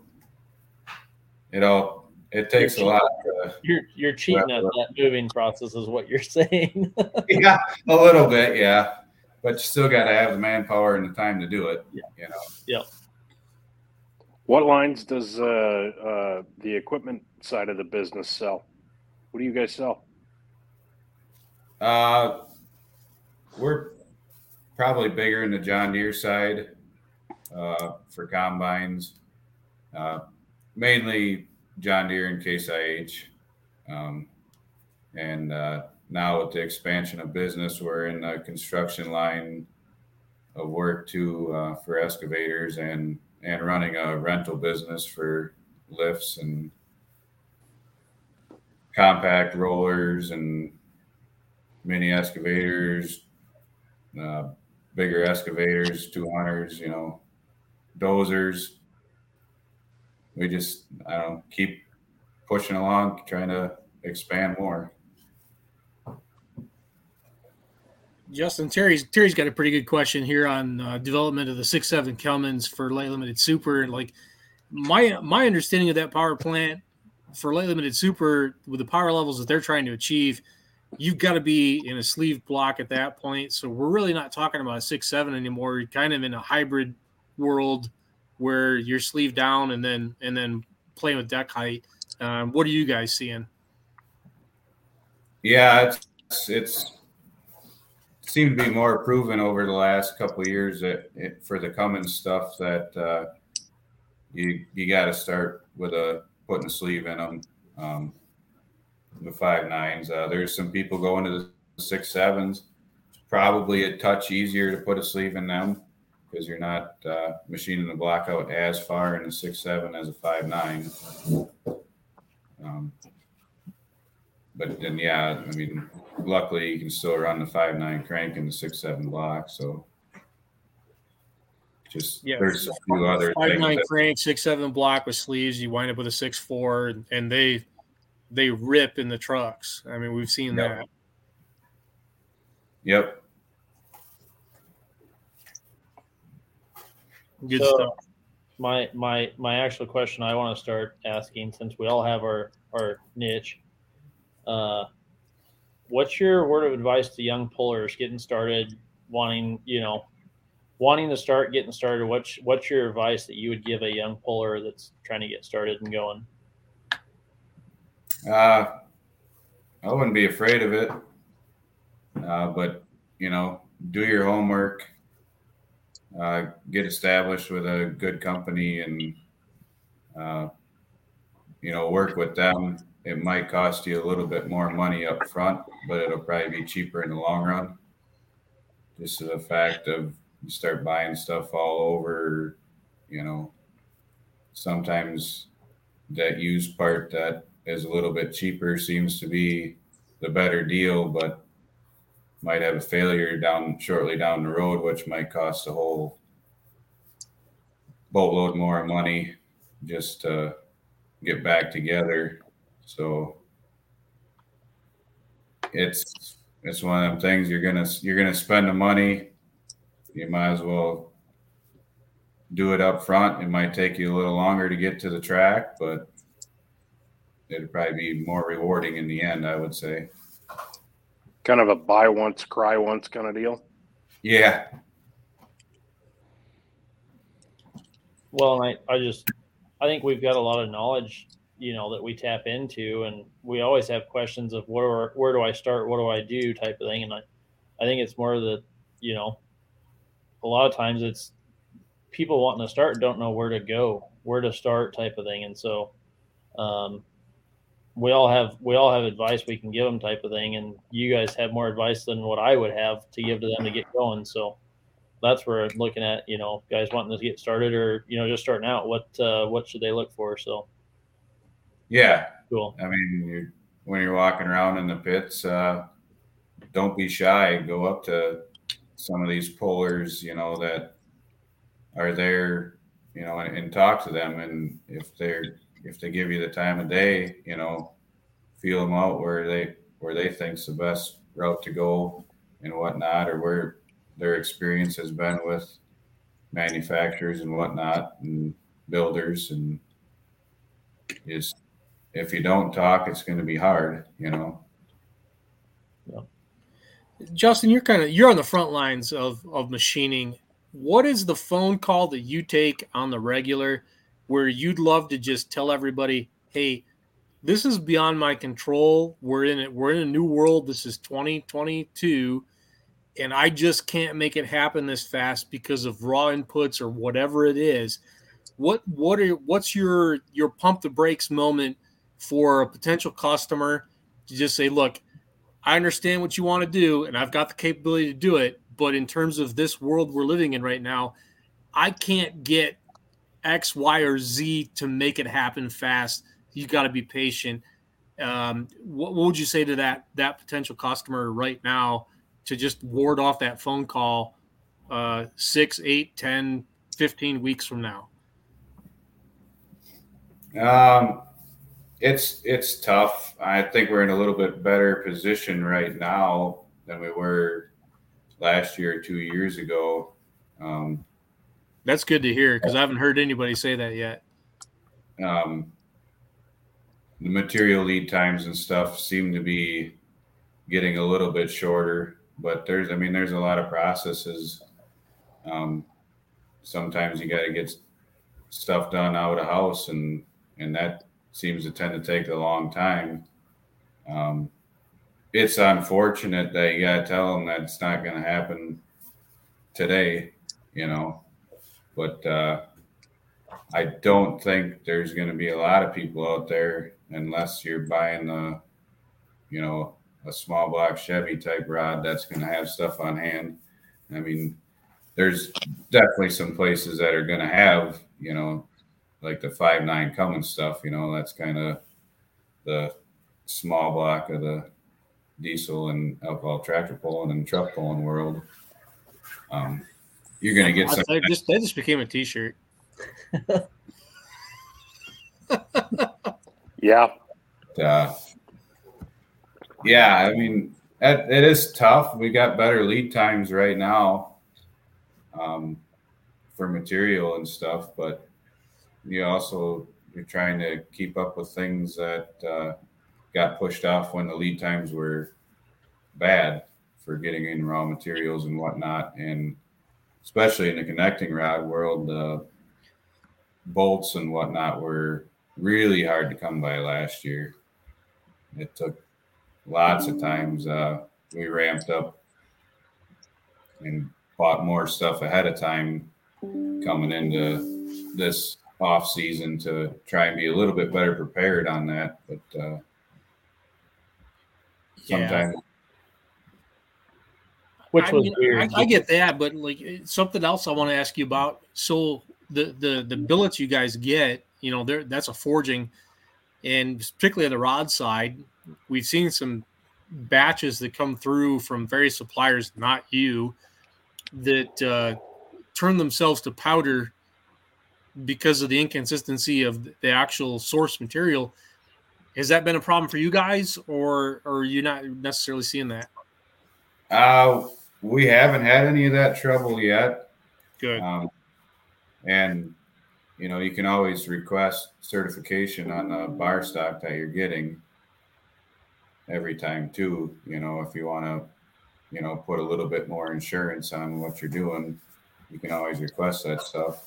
it all it takes a lot. To, You're you're cheating at that moving process is what you're saying. yeah, a little bit, yeah. But you still got to have the manpower and the time to do it. Yeah. You know, What lines does uh, uh, the equipment side of the business sell? What do you guys sell? uh, we're probably bigger in the John Deere side uh, for combines, uh, mainly John Deere and Case IH. Um, and uh, now with the expansion of business, we're in the construction line of work too uh, for excavators and and running a rental business for lifts and compact rollers and mini excavators, uh, bigger excavators, 200s, you know, dozers. We just, I don't know, keep pushing along, trying to expand more. Justin Terry's Terry's got a pretty good question here on uh, development of the six seven Cummins for light limited super. Like my my understanding of that power plant for light limited super with the power levels that they're trying to achieve, you've got to be in a sleeve block at that point. So we're really not talking about a six seven anymore. You're kind of in a hybrid world where you're sleeve down and then and then playing with deck height. Um, what are you guys seeing? Yeah, it's it's seemed to be more proven over the last couple years that it, for the Cummins stuff that uh, you you got to start with a putting a sleeve in them. Um, the five nines. Uh, there's some people going to the six sevens. It's probably a touch easier to put a sleeve in them because you're not uh, machining the block out as far in a six seven as a five nine. Um, but then, yeah, I mean, luckily you can still run the five nine crank in the six seven block. So just Yeah. there's a few other five nine that- crank, six seven block with sleeves. You wind up with a six four, and, and they they rip in the trucks. I mean, we've seen Yep. that. yep. Good So- stuff. my my my actual question I want to start asking since we all have our our niche. Uh, what's your word of advice to young pullers getting started, wanting you know, wanting to start getting started? What's what's your advice that you would give a young puller that's trying to get started and going? Uh, I wouldn't be afraid of it, uh, but you know, do your homework, uh, get established with a good company, and uh, you know, work with them. It might cost you a little bit more money up front, but it'll probably be cheaper in the long run. Just the fact of you start buying stuff all over, you know, sometimes that used part that is a little bit cheaper seems to be the better deal, but might have a failure down shortly down the road, which might cost a whole boatload more money just to get back together. So it's it's one of them things you're gonna you're gonna spend the money. You might as well do it up front. It might take you a little longer to get to the track, but it'd probably be more rewarding in the end, I would say. Kind of a buy once, cry once kind of deal. Yeah. Well, I, I just, I think we've got a lot of knowledge, you know, that we tap into, and we always have questions of where, where do I start, what do I do, type of thing. And I, I think it's more that, you know, a lot of times it's people wanting to start don't know where to go, where to start, type of thing. And so, um, we all have we all have advice we can give them type of thing and you guys have more advice than what i would have to give to them to get going. So that's where I'm looking at you know guys wanting to get started or you know just starting out what uh, what should they look for? So yeah. Cool. I mean you're, when you're walking around in the pits uh, don't be shy. Go up to some of these pullers you know that are there you know and, and talk to them. And if they're if they give you the time of day, you know, feel them out where they where they think's the best route to go and whatnot, or where their experience has been with manufacturers and whatnot and builders and is if you don't talk, it's going to be hard, you know. Yeah. Justin, you're kind of you're on the front lines of of machining. What is the phone call that you take on the regular? Where you'd love to just tell everybody, hey, this is beyond my control. We're in it. We're in a new world. This is 2022, and I just can't make it happen this fast because of raw inputs or whatever it is. What what are what's your your pump the brakes moment for a potential customer to just say, look, I understand what you want to do, and I've got the capability to do it, but in terms of this world we're living in right now, I can't get X, Y, or Z to make it happen fast. You got to be patient. Um, what, what, would you say to that that potential customer right now to just ward off that phone call uh, six, eight, 10, 15 weeks from now? Um, it's it's tough. I think we're in a little bit better position right now than we were last year, two years ago. Um, that's good to hear because I haven't heard anybody say that yet. Um, the material lead times and stuff seem to be getting a little bit shorter, but there's, I mean, there's a lot of processes. Um, sometimes you got to get stuff done out of house, and and that seems to tend to take a long time. Um, it's unfortunate that you got to tell them that it's not going to happen today, you know. But uh, I don't think there's going to be a lot of people out there unless you're buying a, you know, a small block Chevy type rod that's going to have stuff on hand. I mean, there's definitely some places that are going to have, you know, like the five nine Cummins stuff. You know, that's kind of the small block of the diesel and alcohol tractor pulling and truck pulling world. Um, you're gonna get some. That just, that just became a T-shirt. yeah. Uh, yeah, I mean, it, it is tough. We got better lead times right now um, for material and stuff, but you also you're trying to keep up with things that uh, got pushed off when the lead times were bad for getting in raw materials and whatnot, and especially in the connecting rod world, the bolts and whatnot were really hard to come by last year. It took lots of times. Uh, we ramped up and bought more stuff ahead of time coming into this off season to try and be a little bit better prepared on that. But uh, sometimes Which I was mean, weird. I, I get that, but like something else I want to ask you about. So the the the billets you guys get, you know, there that's a forging, and particularly on the rod side, we've seen some batches that come through from various suppliers, not you, that uh, turn themselves to powder because of the inconsistency of the actual source material. Has that been a problem for you guys, or, or are you not necessarily seeing that? uh, we haven't had any of that trouble yet. Good. Um, and you know, you can always request certification on the bar stock that you're getting every time too. You know, if you want to, you know, put a little bit more insurance on what you're doing, you can always request that stuff.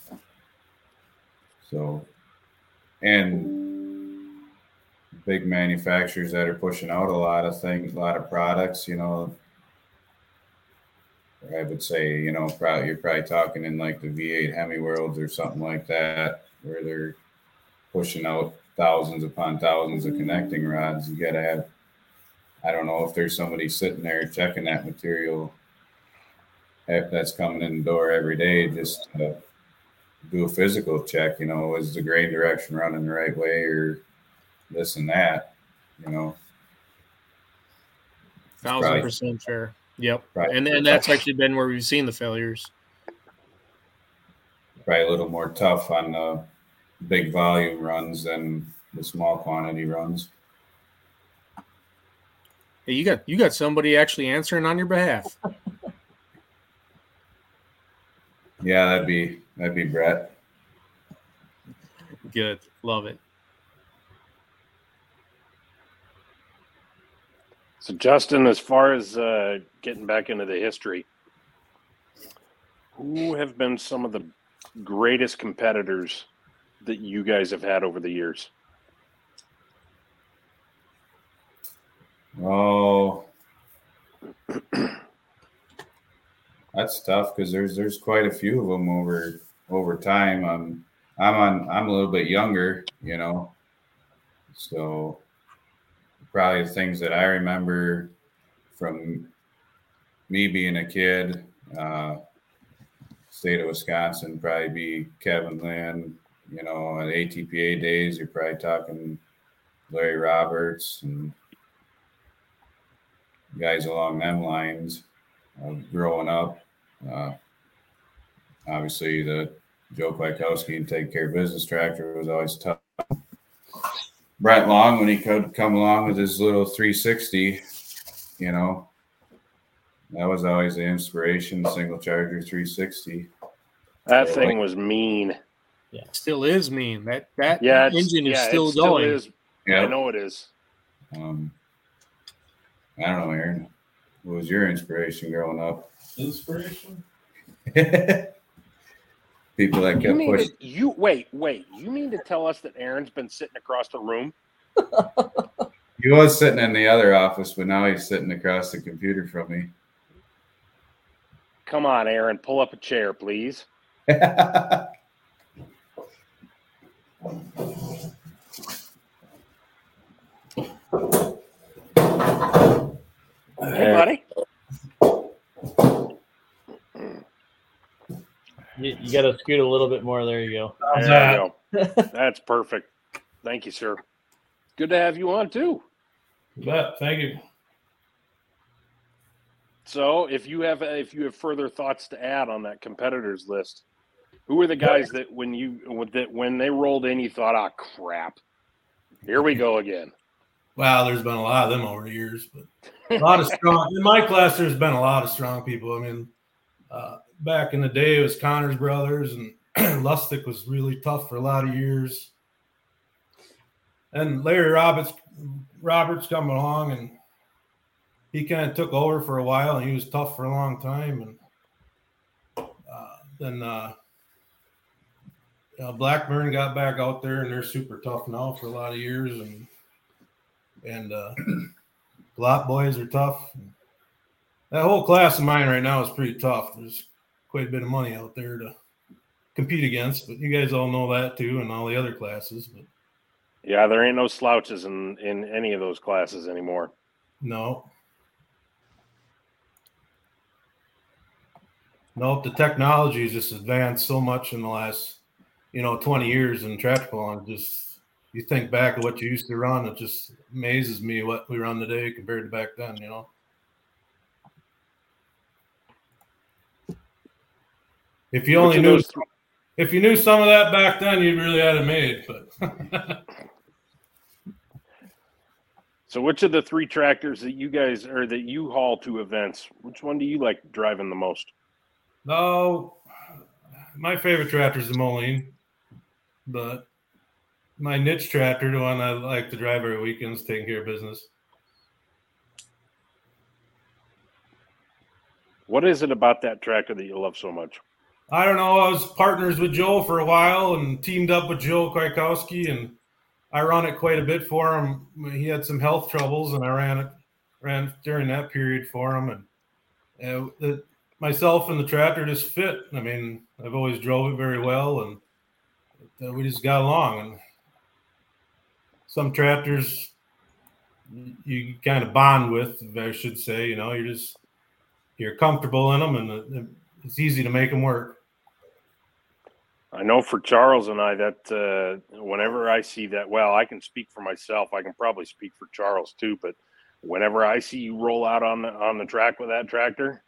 So, and big manufacturers that are pushing out a lot of things, a lot of products, you know, I would say, you know, probably you're probably talking in like the V8 Hemi worlds or something like that, where they're pushing out thousands upon thousands of connecting rods. You got to have, I don't know if there's somebody sitting there checking that material if that's coming in the door every day just to do a physical check. You know, is the grain direction running the right way or this and that? You know, Thousand percent fair. Yep. Right. And and that's actually been where we've seen the failures. probably a little more tough on the big volume runs than the small quantity runs. Hey, you got you got somebody actually answering on your behalf. Yeah, that'd be that'd be Brett. Good. Love it. So, Justin, as far as uh, getting back into the history, who have been some of the greatest competitors that you guys have had over the years? Oh, that's tough because there's there's quite a few of them over over time. Um, I'm on I'm a little bit younger, you know, so probably the things that I remember from me being a kid, uh, state of Wisconsin, probably be Kevin Lynn. You know, at ATPA days, you're probably talking Larry Roberts and guys along them lines. Growing up, uh, obviously the Joe Kwiatkowski and Take Care Business Tractor was always tough. Brent Long, when he could come along with his little 360, you know, that was always the inspiration. Single Charger 360. That thing was mean. Yeah. Still is mean. That that Yeah, engine is yeah, still it going. is. I know it is. Um, I don't know, Aaron. What was your inspiration growing up? Inspiration? People that You kept mean to, you wait, wait. You mean to tell us that Aaron's been sitting across the room? He was sitting in the other office, but now he's sitting across the computer from me. Come on, Aaron, pull up a chair, please. Hey, buddy. You, you got to scoot a little bit more. There you go. How's There you go. That's perfect. Thank you, sir. Good to have you on too. But thank you. So, if you have if you have further thoughts to add on that competitors list, who were the guys that when you that when they rolled in, you thought, "Ah, crap, here we go again." Wow, there's been a lot of them over the years, but a lot of strong. In my class, there's been a lot of strong people. I mean, uh, back in the day, it was Connors brothers, and Lustig was really tough for a lot of years. And Larry Roberts, Roberts come along, and he kind of took over for a while, and he was tough for a long time. And uh, then uh, uh, Blackburn got back out there, and they're super tough now for a lot of years, and and uh, boys are tough. that whole class of mine right now is pretty tough. There's quite a bit of money out there to compete against, but you guys all know that too, and all the other classes. But Yeah, there ain't no slouches in in any of those classes anymore. no, nope. The technology has just advanced so much in the last, you know, 20 years in triathlon. Just you think back of what you used to run, it just amazes me what we run today compared to back then. You know. If you only knew, th- if you knew some of that back then, you really had it made. But So, which of the three tractors that you guys or that you haul to events, which one do you like driving the most? no, my favorite tractor is the Moline, but my niche tractor, the one I like to drive every weekend, is taking care of business. What is it about that tractor that you love so much? I don't know. I was partners with Joe for a while and teamed up with Joe Kwiatkowski, and I ran it quite a bit for him. He had some health troubles, and I ran it ran during that period for him. And uh, the, myself and the tractor just fit. I mean, I've always drove it very well, and uh, we just got along. And some tractors you- kind of bond with, I should say. You know, you're just you're comfortable in them, and it- it's easy to make them work. I know for Charles and I that uh, whenever I see that, well, I can speak for myself. I can probably speak for Charles too. But whenever I see you roll out on the on the track with that tractor,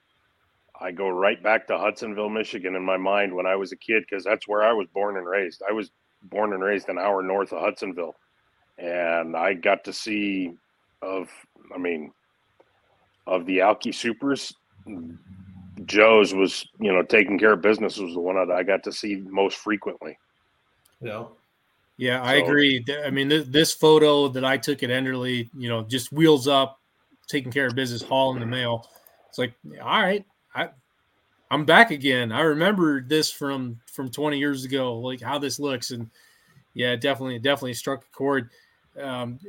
I go right back to Hudsonville, Michigan, in my mind when I was a kid because that's where I was born and raised. I was born and raised an hour north of Hudsonville, and I got to see of, I mean, of the Alki Supers. Joe's was, you know, taking care of business was the one that I got to see most frequently. Yeah. Yeah, I So- agree. I mean, this, this photo that I took at Enderley, you know, just wheels up, taking care of business, hauling the mail. It's like, all right, I, I'm back again. I remember this from from 20 years ago, like how this looks, and yeah, definitely, definitely struck a chord. Um,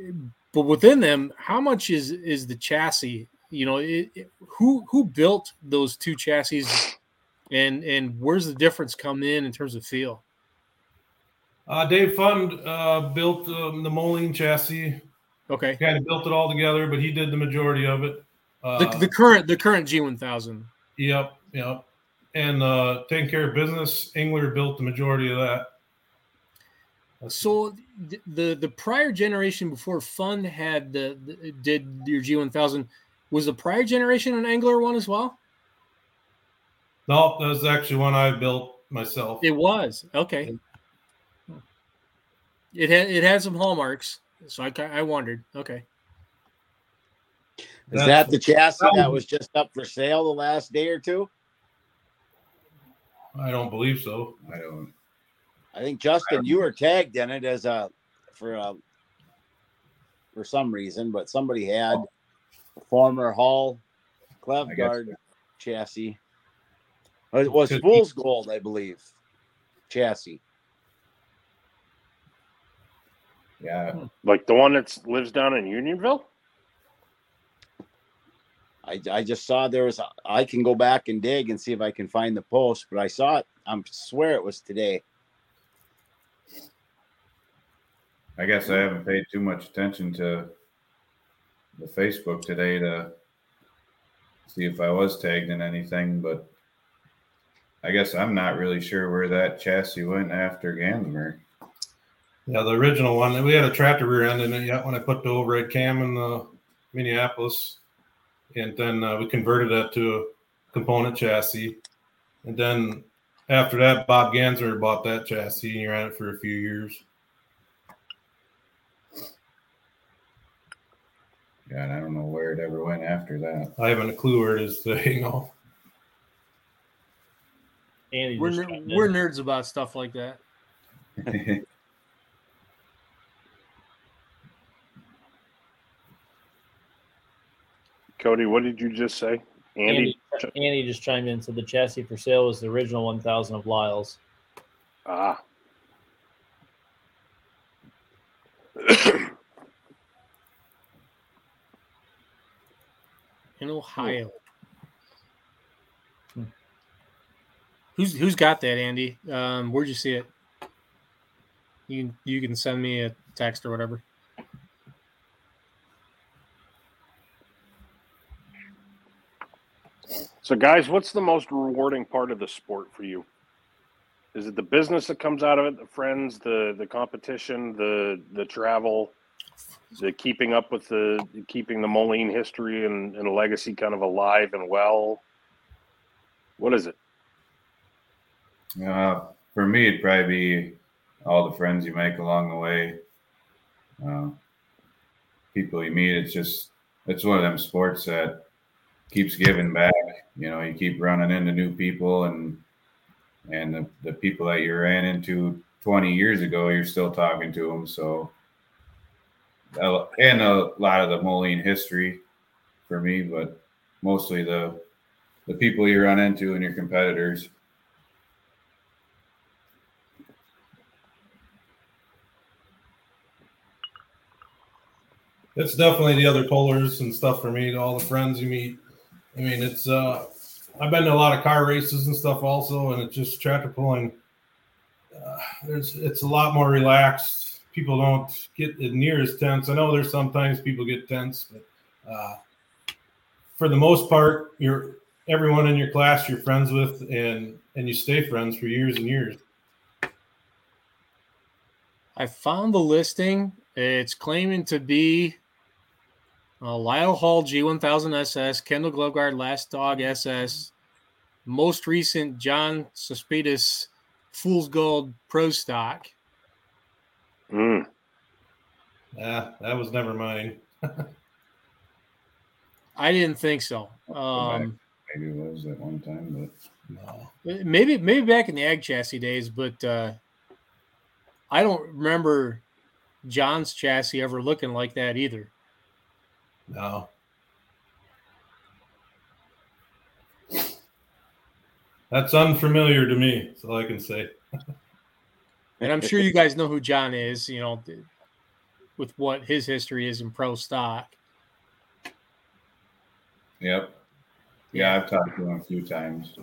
but within them, how much is is the chassis? You know, it, it- who who built those two chassis, and and where's the difference come in in terms of feel? Uh, Dave Fund uh, built um, the Moline chassis. Okay. Kind of built it all together, but he did the majority of it. Uh, the, the current the current G1000. Yep, yep. And uh, taking care of business, Engler built the majority of that. So th- the the prior generation before Fun had the, the did your G1000 was the prior generation an Angler one as well? No, that was actually one I built myself. It was okay. It had it had some hallmarks, so I I wondered. Okay, Is that the chassis that was just up for sale the last day or two? I don't believe so. I don't. I think Justin, you were tagged in it as a for a for some reason, but somebody had a former Hall Clev I Guard chassis. Uh, it was Could. Fool's Gold, I believe. Chassis. Yeah, hmm. Like the one that lives down in Unionville? I, I just saw there was I can go back and dig and see if I can find the post, but I saw it. I swear it was today. I guess I haven't paid too much attention to the Facebook today to see if I was tagged in anything, but I guess I'm not really sure where that chassis went after Gansmer. Yeah, the original one. We had a tractor rear end in it yet when I put the overhead cam in the Minneapolis, and then uh, we converted that to a component chassis. And then after that, Bob Ganser bought that chassis, and he ran it for a few years. God, I don't know where it ever went after that. I haven't a clue where it is today. No. Andy we're ner- we're nerds about stuff like that. Cody, what did you just say? Andy? Andy, Andy just chimed in. Said the chassis for sale was the original 1000 of Lyle's. Ah. in Ohio. Hmm. Who's who's got that, Andy? Um, where'd you see it? You you can send me a text or whatever. So, guys, what's the most rewarding part of the sport for you? Is it the business that comes out of it, the friends, the the competition, the the travel? The keeping up with the keeping the Moline history and, and legacy kind of alive and well? What is it? Uh, for me, it'd probably be all the friends you make along the way, uh, people you meet. It's just it's one of them sports that keeps giving back. You know, you keep running into new people, and and the, the people that you ran into 20 years ago, you're still talking to them. So, and a lot of the Moline history for me, but mostly the the people you run into and your competitors. It's definitely the other pullers and stuff for me. All the friends you meet. I mean, it's uh, I've been to a lot of car races and stuff also, and it's just tractor pulling. Uh, there's it's a lot more relaxed. People don't get near as tense. I know there's sometimes people get tense, but uh, for the most part, you're everyone in your class you're friends with, and and you stay friends for years and years. I found the listing. It's claiming to be uh, Lyle Hull G1000 SS, Kendall Gloveguard Last Dog SS, most recent John Cespedes Fool's Gold Pro Stock. Mm. Yeah, that was never mine. I didn't think so. Um, maybe it was at one time, but No. maybe maybe back in the ag chassis days, but uh, I don't remember John's chassis ever looking like that either. No. That's unfamiliar to me. That's all I can say. And I'm sure you guys know who John is, you know, with what his history is in pro stock. Yep. Yeah, I've talked to him a few times.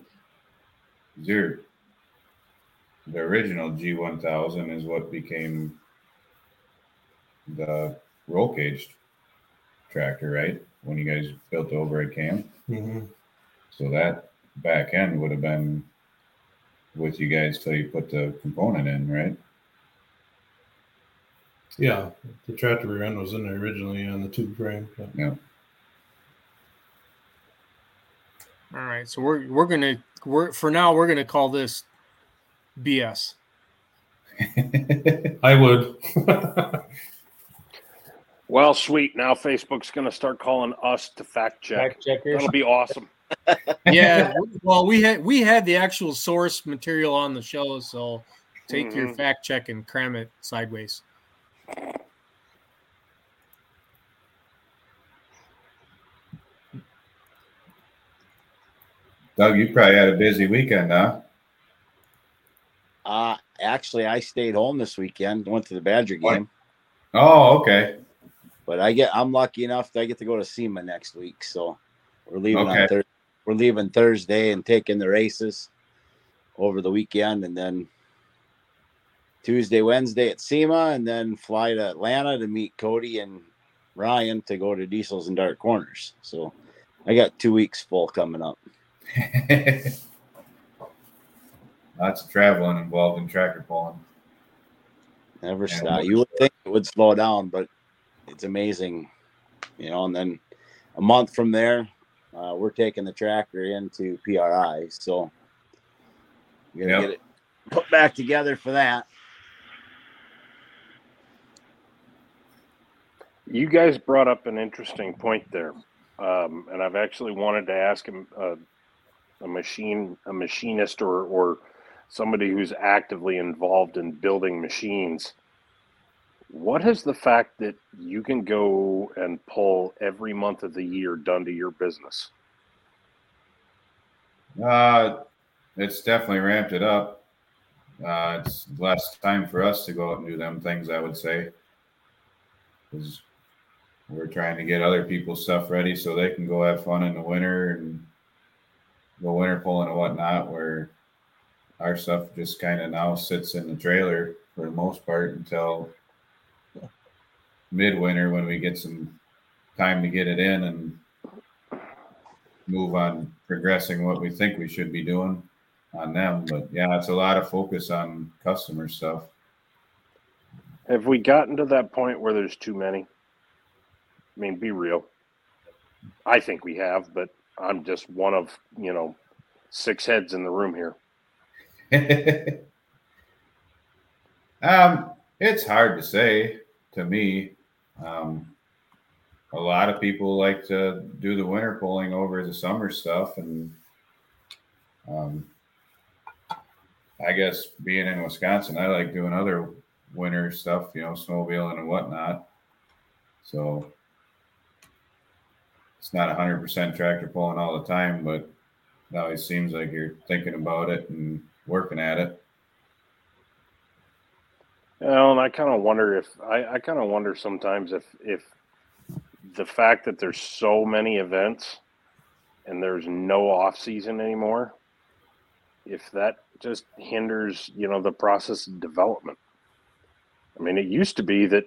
Your the original G1000 is what became the roll cage tractor, right? When you guys built over at camp. Mm-hmm. So that back end would have been with you guys till you put the component in, right? Yeah, the tractor rear end was in there originally on the tube frame. but- Yeah. All right, so we're we're gonna we're for now we're gonna call this BS. I would. Well, sweet. Now Facebook's going to start calling us to fact check. Fact checkers. That'll be awesome. Yeah, well we had we had the actual source material on the show, so take your Mhm. fact check and cram it sideways. Doug, you probably had a busy weekend, huh? Uh, actually, I stayed home this weekend. Went to the Badger What? game, Oh, okay. but I get I'm lucky enough that I get to go to SEMA next week. So we're leaving Okay. on Thursday. We're leaving Thursday and taking the races over the weekend, and then Tuesday, Wednesday at SEMA, and then fly to Atlanta to meet Cody and Ryan to go to Diesels and Dark Corners. So I got two weeks full coming up. Lots of traveling involved in tractor pulling. Never Yeah, stop. You would think it would slow down, but it's amazing, you know. And then a month from there, uh, we're taking the tractor into PRI, so we're gonna Yep. get it put back together for that. You guys brought up an interesting point there, um, and I've actually wanted to ask him uh, a machine, a machinist, or or somebody who's actively involved in building machines. What has the fact that you can go and pull every month of the year done to your business? Uh, it's definitely ramped it up. Uh, it's less time for us to go out and do them things, I would say. Because we're trying to get other people's stuff ready so they can go have fun in the winter and go winter pulling and whatnot. Where our stuff just kind of now sits in the trailer for the most part until midwinter when we get some time to get it in and move on progressing what we think we should be doing on them. But yeah, it's a lot of focus on customer stuff. Have we gotten to that point where there's too many? I mean, be real. I think we have, but I'm just one of, you know, six heads in the room here. um, it's hard to say to me. Um, a lot of people like to do the winter pulling over the summer stuff, and um, I guess being in Wisconsin, I like doing other winter stuff, you know, snowmobiling and whatnot. So it's not 100% tractor pulling all the time, but it seems like you're thinking about it and working at it. Well, and I kind of wonder if I, I kind of wonder sometimes if if the fact that there's so many events and there's no off season anymore, if that just hinders, you know, the process of development. I mean, it used to be that,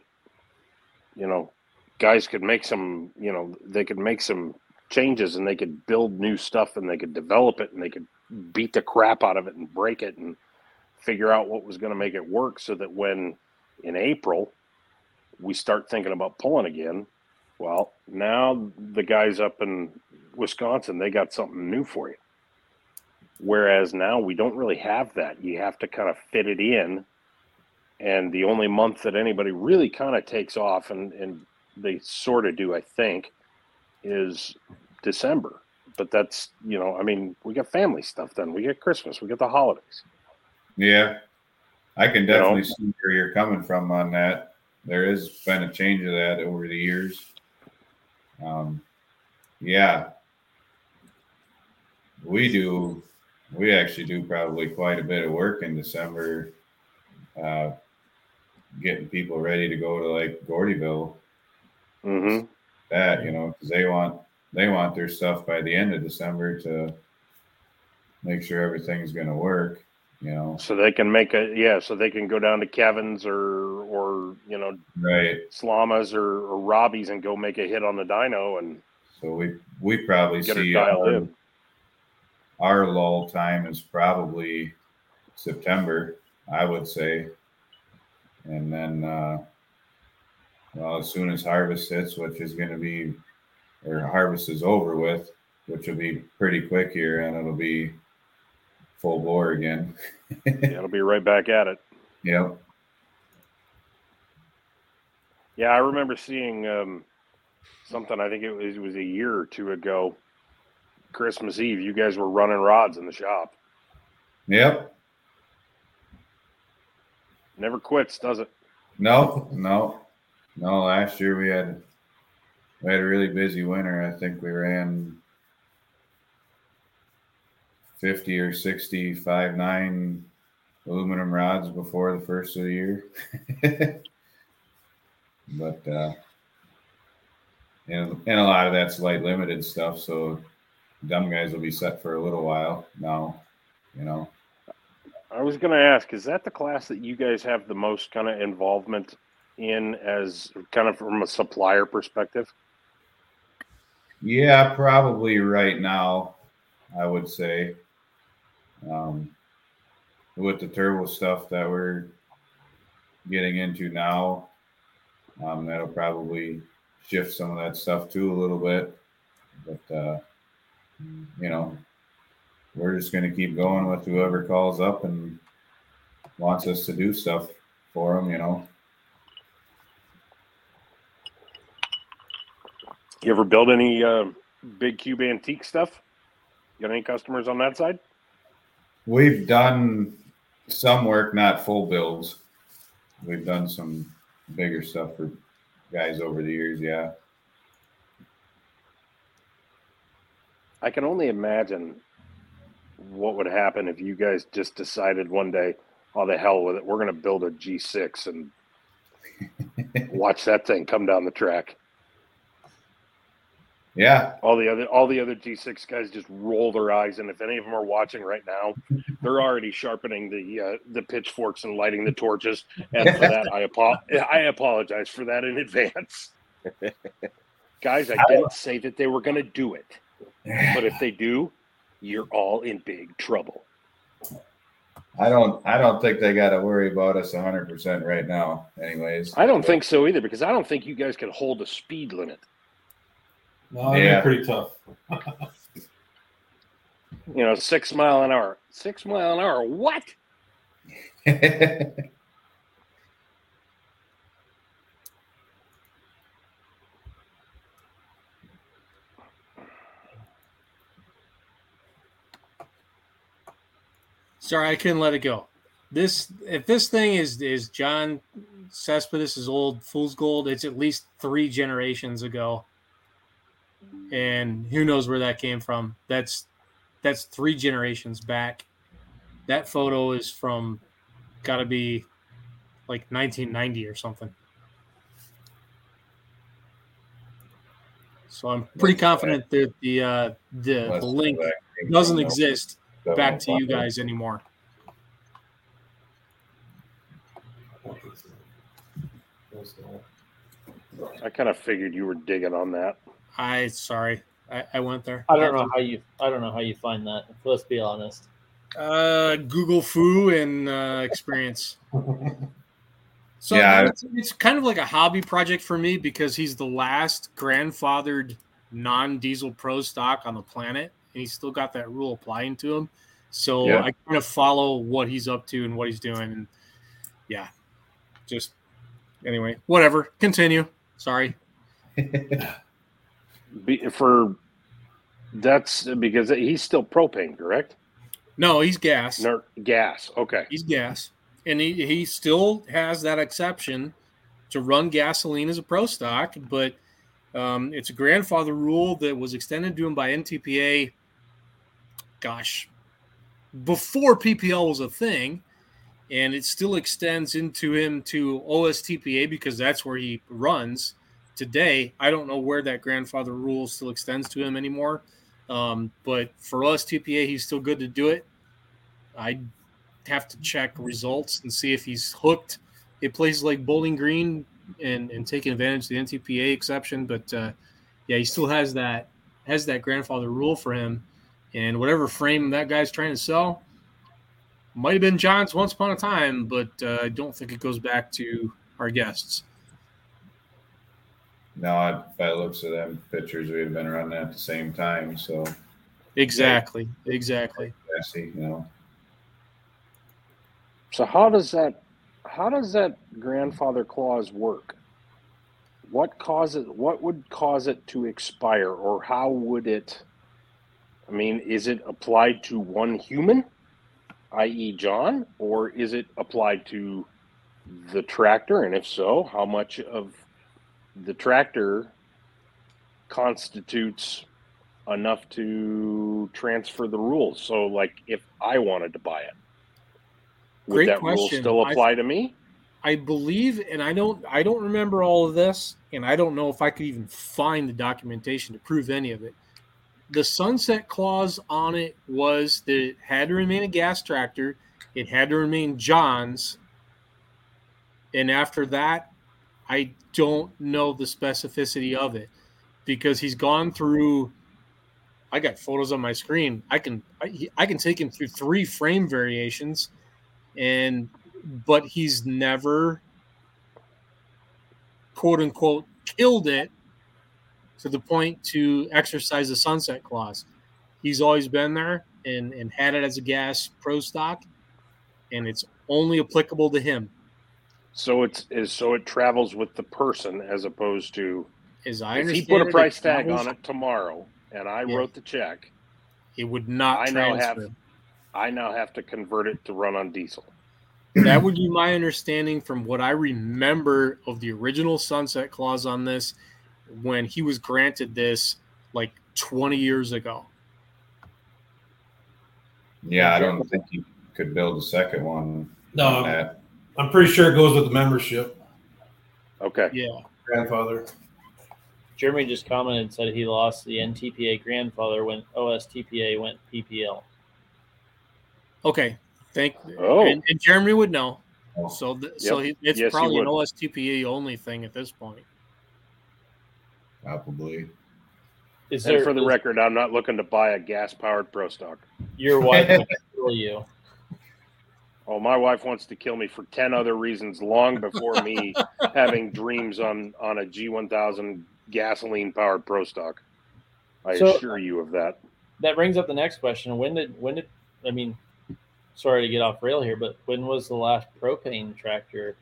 you know, guys could make some, you know, they could make some changes and they could build new stuff and they could develop it and they could beat the crap out of it and break it and figure out what was going to make it work so that when in April we start thinking about pulling again, well, now the guys up in Wisconsin, they got something new for you. Whereas now we don't really have that. You have to kind of fit it in. And the only month that anybody really kind of takes off, and, and they sort of do, I think, is December. But that's, you know, I mean, we got family stuff then. We get Christmas, we get the holidays. Yeah. I can definitely you know? see where you're coming from on that. There has been a change of that over the years. Um, yeah. We do, we actually do probably quite a bit of work in December, uh, getting people ready to go to like Gordyville. Mm-hmm. That, you know, because they want they want their stuff by the end of December to make sure everything's going to work. You know, so they can make a yeah, so they can go down to Kevin's or or you know, right, Slamas or, or Robbie's and go make a hit on the dyno and. So we we probably see our, in. our lull time is probably September, I would say, and then uh, well, as soon as harvest hits, which is going to be or harvest is over with, which will be pretty quick here, and it'll be full bore again. yeah, it'll be right back at it. Yep. Yeah, I remember seeing um, something. I think it was, it was a year or two ago, Christmas Eve. You guys were running rods in the shop. Yep. Never quits, does it? No, no, no. Last year we had we had a really busy winter. I think we ran 50 or 60 five nine aluminum rods before the first of the year. but uh and, and a lot of that's light limited stuff, so dumb guys will be set for a little while now, you know. I was going to ask, is that the class that you guys have the most kind of involvement in as kind of from a supplier perspective? Yeah, probably right now, I would say. Um, with the turbo stuff that we're getting into now, um, that'll probably shift some of that stuff too a little bit. But, uh, you know, we're just going to keep going with whoever calls up and wants us to do stuff for them, you know. You ever build any uh, big cube antique stuff? You got any customers on that side? We've done some work, not full builds. We've done some bigger stuff for guys over the years, yeah. I can only imagine what would happen if you guys just decided one day, oh, the hell with it, we're going to build a G6 and watch that thing come down the track. Yeah, All the other all the other G6 guys just roll their eyes, and if any of them are watching right now, they're already sharpening the uh, the pitchforks and lighting the torches. And for that, I apo- I apologize for that in advance, guys. I didn't say that they were going to do it, but if they do, you're all in big trouble. I don't. I don't think they got to worry about us 100 percent right now. Anyways, I don't think so either, because I don't think you guys can hold a speed limit. No, that'd Yeah. be pretty tough. You know, six mile an hour. Six mile an hour. What? Sorry, I couldn't let it go. This if this thing is is John Cespedes' old fool's gold, it's at least three generations ago. And who knows where that came from. That's that's three generations back. That photo is from gotta be like 1990 or something. So I'm pretty confident that the uh, the, the link doesn't exist back to you guys anymore. I kind of figured you were digging on that. I sorry, I, I went there. I don't know how you. I don't know how you find that. Let's be honest. Uh, Google Foo and uh, experience. So Yeah. it's, it's kind of like a hobby project for me because he's the last grandfathered non-diesel pro stock on the planet, and he's still got that rule applying to him. So Yeah. I kind of follow what he's up to and what he's doing, and yeah, just anyway, whatever. Continue. Sorry. Be, for that's because he's still propane, correct? No, he's gas. No, gas. Okay. He's gas, and he he still has that exception to run gasoline as a pro stock, but um, it's a grandfather rule that was extended to him by NTPA. Gosh, before PPL was a thing, and it still extends into him to OSTPA because that's where he runs today. I don't know where that grandfather rule still extends to him anymore, um, but for OSTPA, he's still good to do it. I have to check results and see if he's hooked at places like Bowling Green and, and taking advantage of the NTPA exception. But uh, yeah, he still has that has that grandfather rule for him, and whatever frame that guy's trying to sell might have been John's once upon a time, but uh, I don't think it goes back to our guests. No, I, by the looks of them pictures, we've been running at the same time. So Exactly, exactly. I see, you know, So how does that how does that grandfather clause work? What causes what would cause it to expire or how would it I mean, is it applied to one human, i.e. John, or is it applied to the tractor and if so, how much of the tractor constitutes enough to transfer the rules? So like if I wanted to buy it, would Great that rule question. still I- apply to me? I believe, and I don't, I don't remember all of this, and I don't know if I could even find the documentation to prove any of it. The sunset clause on it was that it had to remain a gas tractor, it had to remain John's, and after that, I don't know the specificity of it because he's gone through. I got photos on my screen. I can, I, I can take him through three frame variations, and but he's never quote unquote killed it to the point to exercise the sunset clause. He's always been there and, and had it as a gas pro stock, and it's only applicable to him. So it's is so it travels with the person as opposed to As I if he put a price tag travels- on it tomorrow and I Yeah. wrote the check, It would not I now transfer. have I now have to convert it to run on diesel. that would be my understanding from what I remember of the original sunset clause on this when he was granted this like 20 years ago. yeah, I don't think you could build a second one. No, on I'm, pretty sure it goes with the membership, Okay. Yeah. grandfather. Jeremy just commented and said he lost the NTPA grandfather when OSTPA went PPL. Okay, thank. Oh. and, and Jeremy would know. Oh. So, th- so he, it's Yes, he probably an. OSTPA only thing at this point. Probably. Is And there for the is record, I'm not looking to buy a gas powered Pro Stock. your wife will kill you? Oh, my wife wants to kill me for 10 other reasons long before me having dreams on, on a G1000 gasoline powered Pro Stock. I So- assure you of that. That brings up the next question. When did when did I mean sorry to get off rail here, but when was the last propane tractor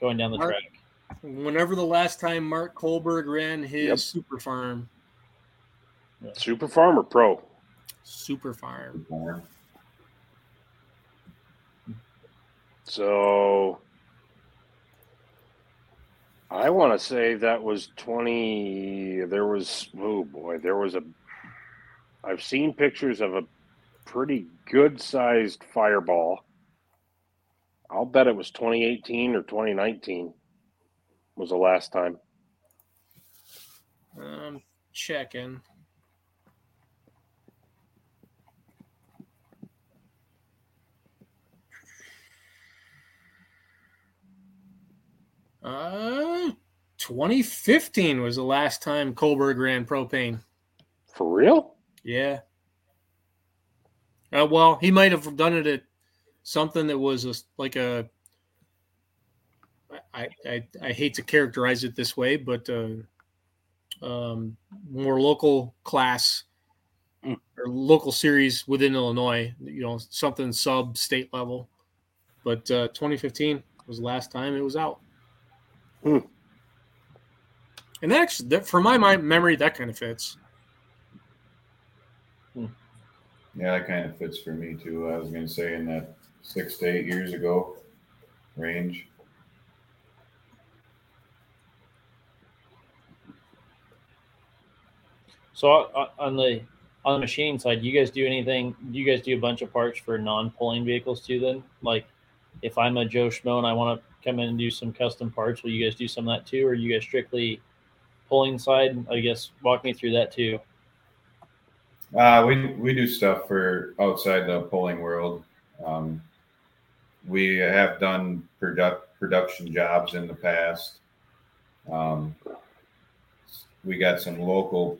going down the Mark- track? Whenever the last time Mark Kohlberg ran his Yep. super farm, Super Farm or Pro? super farm. So I want to say that was 20. There was, oh boy, there was a. I've seen pictures of a pretty good sized fireball. I'll bet it was 2018 or 2019 was the last time. I'm checking. Uh, 2015 was the last time Kohlberg ran propane. For real? Yeah. Uh, well, he might have done it at something that was a, like a. I, I I hate to characterize it this way, but uh, um, more local class Mm. or local series within Illinois. You know, something sub state level. But uh, 2015 was the last time it was out. Hmm. And that actually, that, for my mind, memory, that kind of fits. Hmm. Yeah, that kind of fits for me too. I was going to say in that six to eight years ago range. So uh, on the on the machine side, do you guys do anything? Do you guys do a bunch of parts for non-pulling vehicles too? Then, like, if I'm a Joe Schmo and I want to come in and do some custom parts, will you guys do some of that too, or you guys strictly pulling side? I guess walk me through that too. Uh, we we do stuff for outside the polling world. Um, we have done product production jobs in the past. Um, we got some local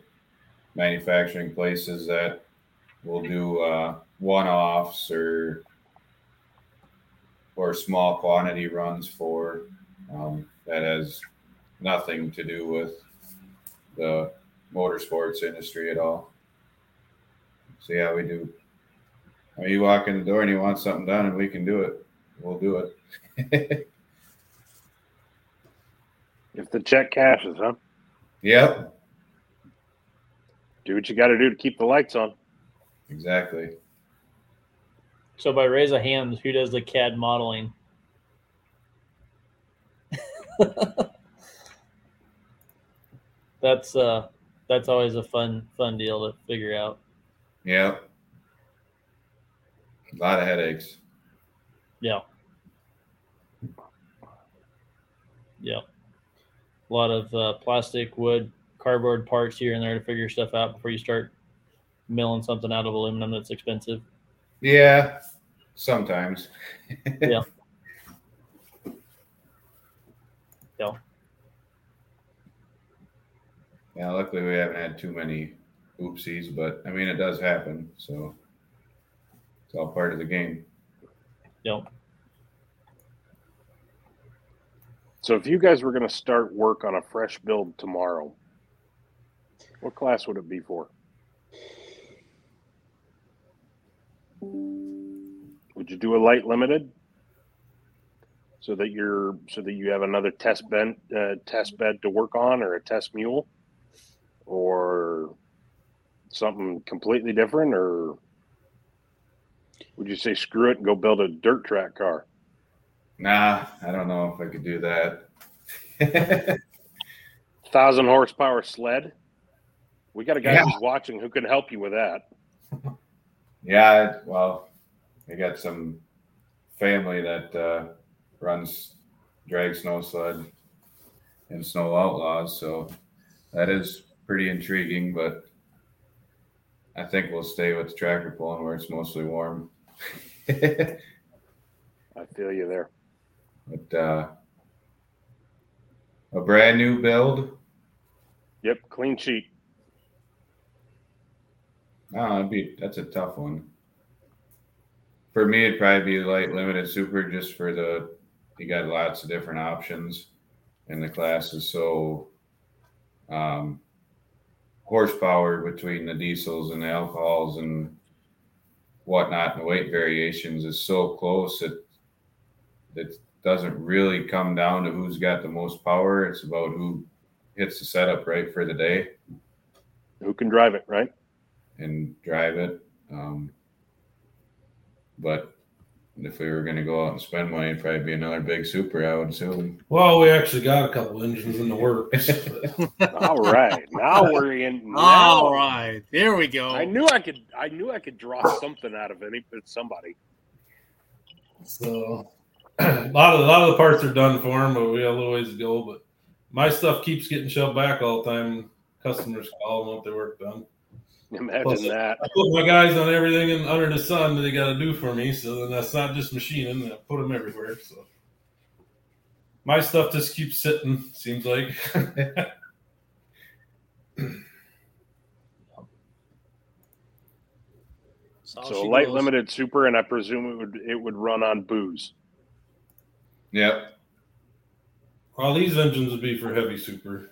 manufacturing places that will do uh, one-offs or or small quantity runs for um, that has nothing to do with the motorsports industry at all. So yeah, we do. I mean, you walk in the door and you want something done, and we can do it. We'll do it. If the check cashes, huh? yep, Do what you got to do to keep the lights on. exactly. So by raise of hands, who does the CAD modeling? that's uh that's always a fun fun deal to figure out. Yeah. A lot of headaches. Yeah. Yeah. A lot of uh, plastic, wood, cardboard parts here and there to figure stuff out before you start milling something out of aluminum that's expensive. Yeah, sometimes. Yeah. Yeah. Yeah, luckily we haven't had too many oopsies, but I mean it does happen, so it's all part of the game. Yeah. So if you guys were going to start work on a fresh build tomorrow, what class would it be for? Would you do a light limited so that you're so that you have another test bed uh, test bed to work on or a test mule or something completely different or would you say screw it and go build a dirt track car? Nah, I don't know if I could do that. thousand horsepower sled. We got a guy Yeah. who's watching who can help you with that. yeah, well, I got some family that uh, runs drag snow sled. and Snow Outlaws. So that is pretty intriguing, but I think we'll stay with the tractor pulling where it's mostly warm. I feel you there. But uh, a brand new build. Yep, clean sheet. Oh, that'd be that's a tough one. For me, it'd probably be light limited super just for the you got lots of different options, and the class is so um, horsepower between the diesels and the alcohols and whatnot, and the weight variations is so close that it doesn't really come down to who's got the most power. It's about who hits the setup right for the day Who can drive it, right? And drive it. Um, but if we were going to go out and spend money, it'd probably be another big super, I would assume. Well, we actually got a couple engines in the works. All right, now we're in. Now, All right, there we go. I knew I could. I knew I could draw something out of any somebody. So a lot of a lot of the parts are done for them, but we got a little ways to go. But my stuff keeps getting shoved back all the time. Customers call and want their work done. Imagine Plus, that. I put my guys on everything in, under the sun that they got to do for me. So then that's not just machining. I put them everywhere. So my stuff just keeps sitting. Seems like. So So light goes. limited super, and I presume it would it would run on booze. Yep. well, these engines would be for heavy super.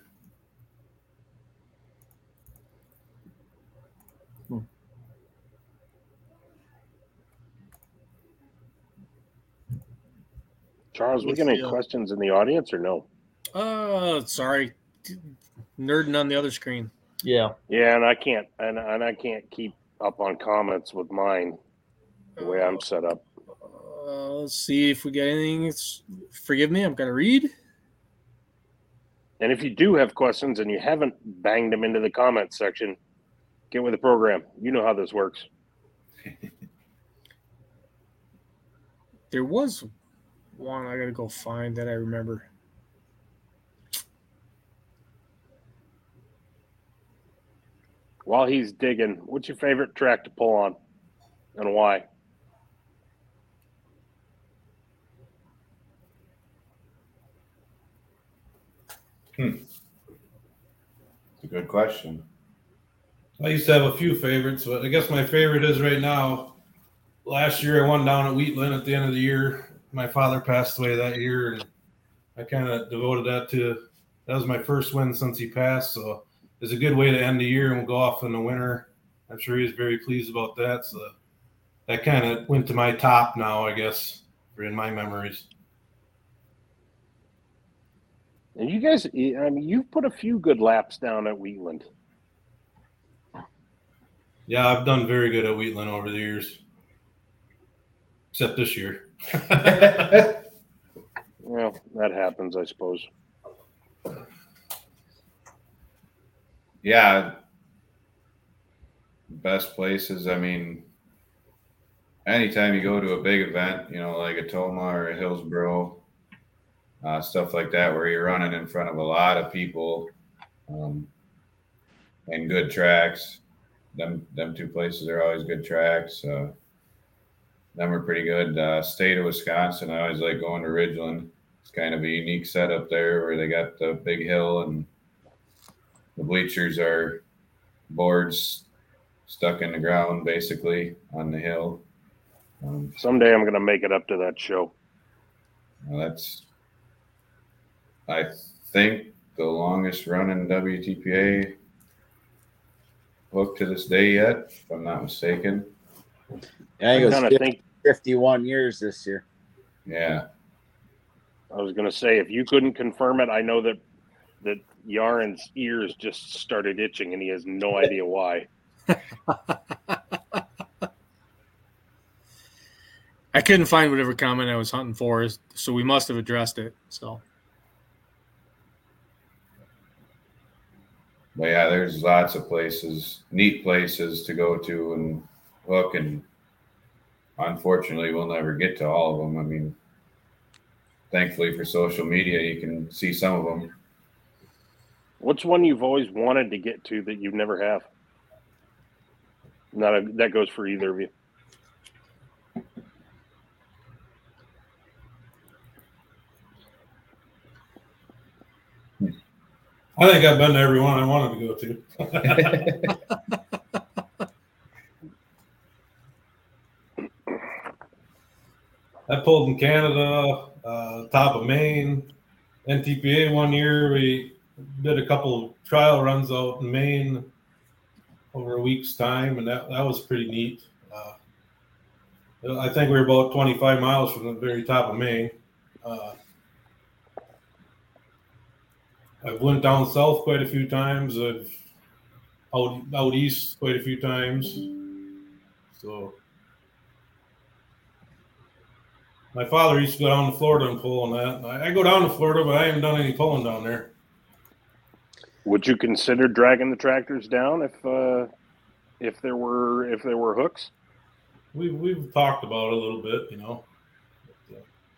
Charles, we Let's get any uh, questions in the audience or no? Oh, sorry, nerding on the other screen. Yeah. Yeah, and I can't and, and I can't keep up on comments with mine the way I'm set up. Uh, let's see if we get anything. It's, forgive me, I'm gonna read. And if you do have questions and you haven't banged them into the comments section, get with the program. You know how this works. There was one I gotta go find that I remember. While he's digging, what's your favorite track to pull on and why? Hmm. It's a good question. I used to have a few favorites, but I guess my favorite is right now. Last year, I won down at Wheatland at the end of the year. My father passed away that year, and I kind of devoted that to. That was my first win since he passed, so it's a good way to end the year and we'll go off in the winter. I'm sure he's very pleased about that. So that kind of went to my top now, I guess, for in my memories. And you guys, I mean, you've put a few good laps down at Wheatland. Yeah, I've done very good at Wheatland over the years, except this year. Well, that happens, I suppose. Yeah. Best places. I mean, anytime you go to a big event, you know, like a Tomah or a Hillsboro, uh, stuff like that, where you're running in front of a lot of people um, and good tracks. Them, them two places are always good tracks. Uh, them are pretty good. Uh, state of Wisconsin, I always like going to Ridgeland. It's kind of a unique setup there where they got the big hill and the bleachers are boards stuck in the ground basically on the hill. Um, Someday I'm going to make it up to that show. well, that's, I think, the longest running WTPA book to this day yet, if I'm not mistaken. I I kind of think 51 years this year. Yeah. I was going to say if you couldn't confirm it, I know that that Yaren's ears just started itching and he has no idea why. I couldn't find whatever comment I was hunting for, so we must have addressed it. So But yeah, there's lots of places, neat places to go to and look. And unfortunately, we'll never get to all of them. I mean, thankfully for social media, you can see some of them. What's one you've always wanted to get to that you never have? Not a, that goes for either of you. Hmm. I think I've been to every one I wanted to go to. I pulled in Canada, uh, top of Maine, NTPA one year. We did a couple trial runs out in Maine over a week's time, and that, that was pretty neat. Uh, I think we were about 25 miles from the very top of Maine. Uh, I've went down south quite a few times. I've out out east quite a few times. So my father used to go down to Florida and pull on that. I, I go down to Florida, but I haven't done any pulling down there. Would you consider dragging the tractors down if uh, if there were if there were hooks? We we've talked about it a little bit, you know.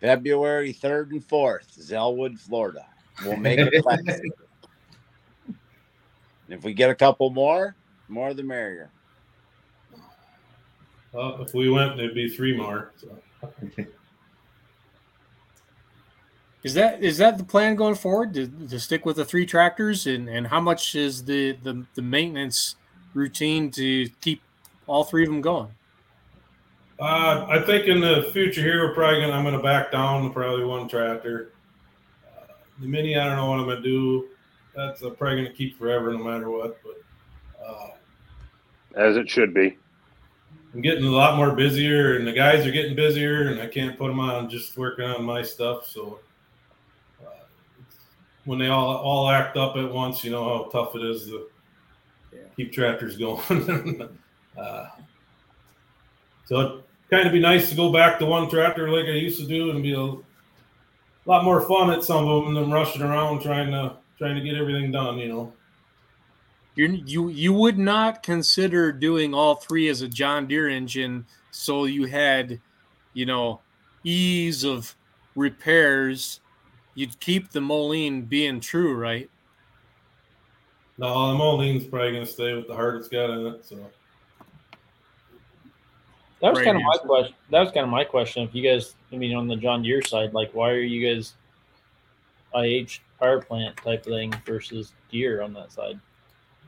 February 3rd and 4th, Zellwood, Florida. We'll make it classic. if we get a couple more, more the merrier. Well, if we went, there'd be three more. So. Is that is that the plan going forward to, to stick with the three tractors and, and how much is the, the the maintenance routine to keep all three of them going? Uh, I think in the future here, we're probably gonna I'm gonna back down to probably one tractor. Uh, the mini, I don't know what I'm gonna do. That's uh, probably gonna keep forever, no matter what. But uh, As it should be. I'm getting a lot more busier, and the guys are getting busier, and I can't put them on just working on my stuff. So when they all all act up at once, you know how tough it is to keep tractors going. uh, so it kind of be nice to go back to one tractor like I used to do, and be a lot more fun at some of them than rushing around trying to trying to get everything done. You know. You you you would not consider doing all three as a John Deere engine, so you had, you know, ease of repairs. You'd keep the Moline being true, right? No, the Moline's probably going to stay with the heart it's got in it. So That was Great kind of my question. That was kind of my question. If you guys, I mean, on the John Deere side, like, why are you guys IH power plant type thing versus Deere on that side?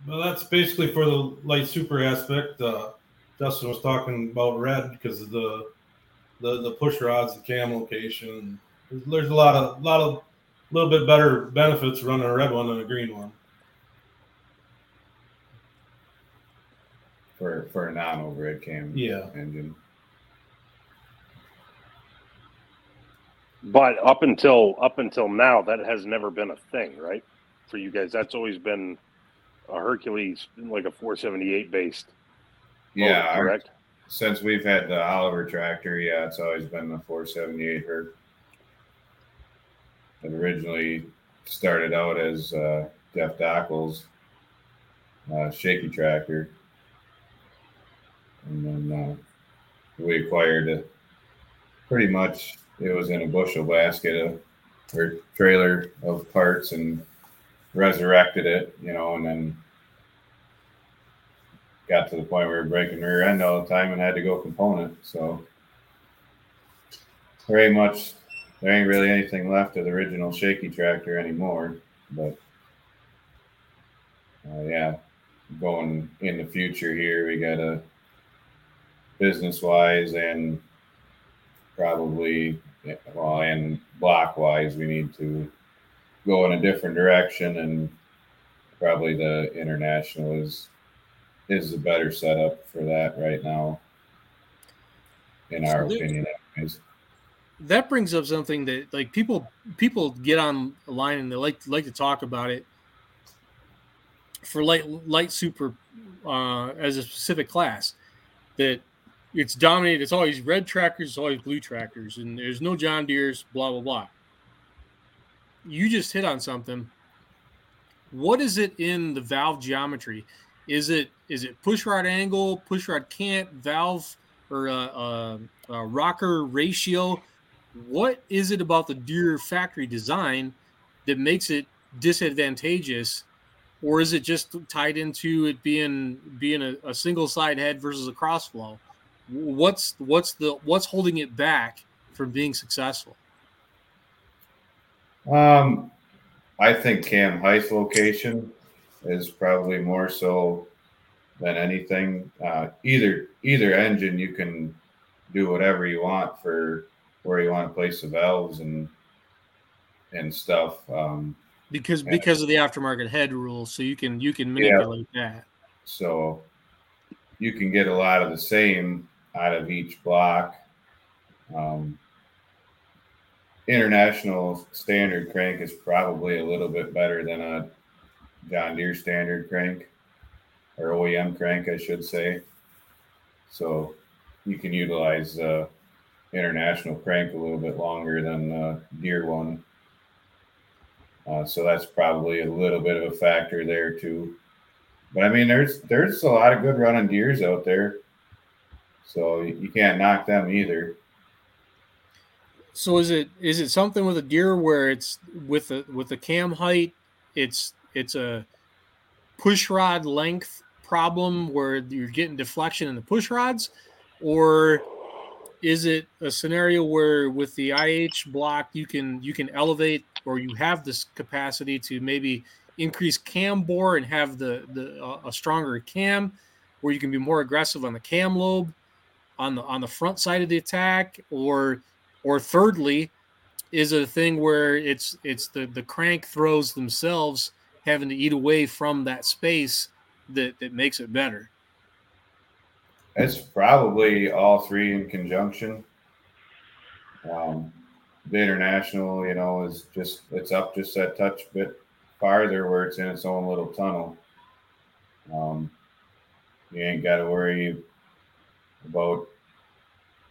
Well, that's basically for the light super aspect. Uh, Justin was talking about red because of the the the push rods and cam location. There's, there's a lot of lot of little bit better benefits running a red one than a green one. for for a non overhead cam Yeah. engine. But up until up until now, that has never been a thing, right? For you guys, that's always been a Hercules, like a 478 based. Yeah, our- correct. since we've had the Oliver tractor, yeah, it's always been the 478 Herc. It originally started out as uh, Jeff Dockel's uh, shaky tractor, and then uh, we acquired it. Pretty much, it was in a bushel basket of, or trailer of parts, and resurrected it, you know, and then got to the point where we were breaking rear end all the time and had to go component. So very much there ain't really anything left of the original shaky tractor anymore. But uh, yeah, going in the future here, we got a business wise and probably well and block wise, we need to go in a different direction and probably the international is is the better setup for that right now, in our opinion. Anyways. That brings up something that like people people get online and they like like to talk about it for light light super uh, as a specific class that it's dominated it's always red trackers, it's always blue trackers, and there's no john deere's blah blah blah. You just hit on something. What is it in the valve geometry? Is it is it push rod angle push rod cant valve or uh, uh, uh, rocker ratio what is it about the Deere factory design that makes it disadvantageous or is it just tied into it being being a, a single side head versus a cross flow? What's what's the what's holding it back from being successful? Um, I think cam height location is probably more so than anything. Uh, either either engine, you can do whatever you want for where you want to place the valves and and stuff. Um, because because of the aftermarket head rule, so you can you can manipulate yeah. that. So you can get a lot of the same out of each block. Um, international standard crank is probably a little bit better than a John Deere standard crank or OEM crank, I should say. So you can utilize uh, international crank a little bit longer than uh, Deere one. Uh, so that's probably a little bit of a factor there too. But I mean, there's there's a lot of good running Deeres out there, so you can't knock them either. So is it is it something with a Deere where it's with the with the cam height, it's it's a push rod length problem where you're getting deflection in the push rods, or is it a scenario where with the IH block you can you can elevate or you have this capacity to maybe increase cam bore and have the the uh, a stronger cam where you can be more aggressive on the cam lobe on the on the front side of the attack? Or or thirdly is it a thing where it's it's the the crank throws themselves having to eat away from that space that that makes it better it's probably all three in conjunction. Um, the international, you know, is just it's up just that touch bit farther where it's in its own little tunnel. Um, you ain't got to worry about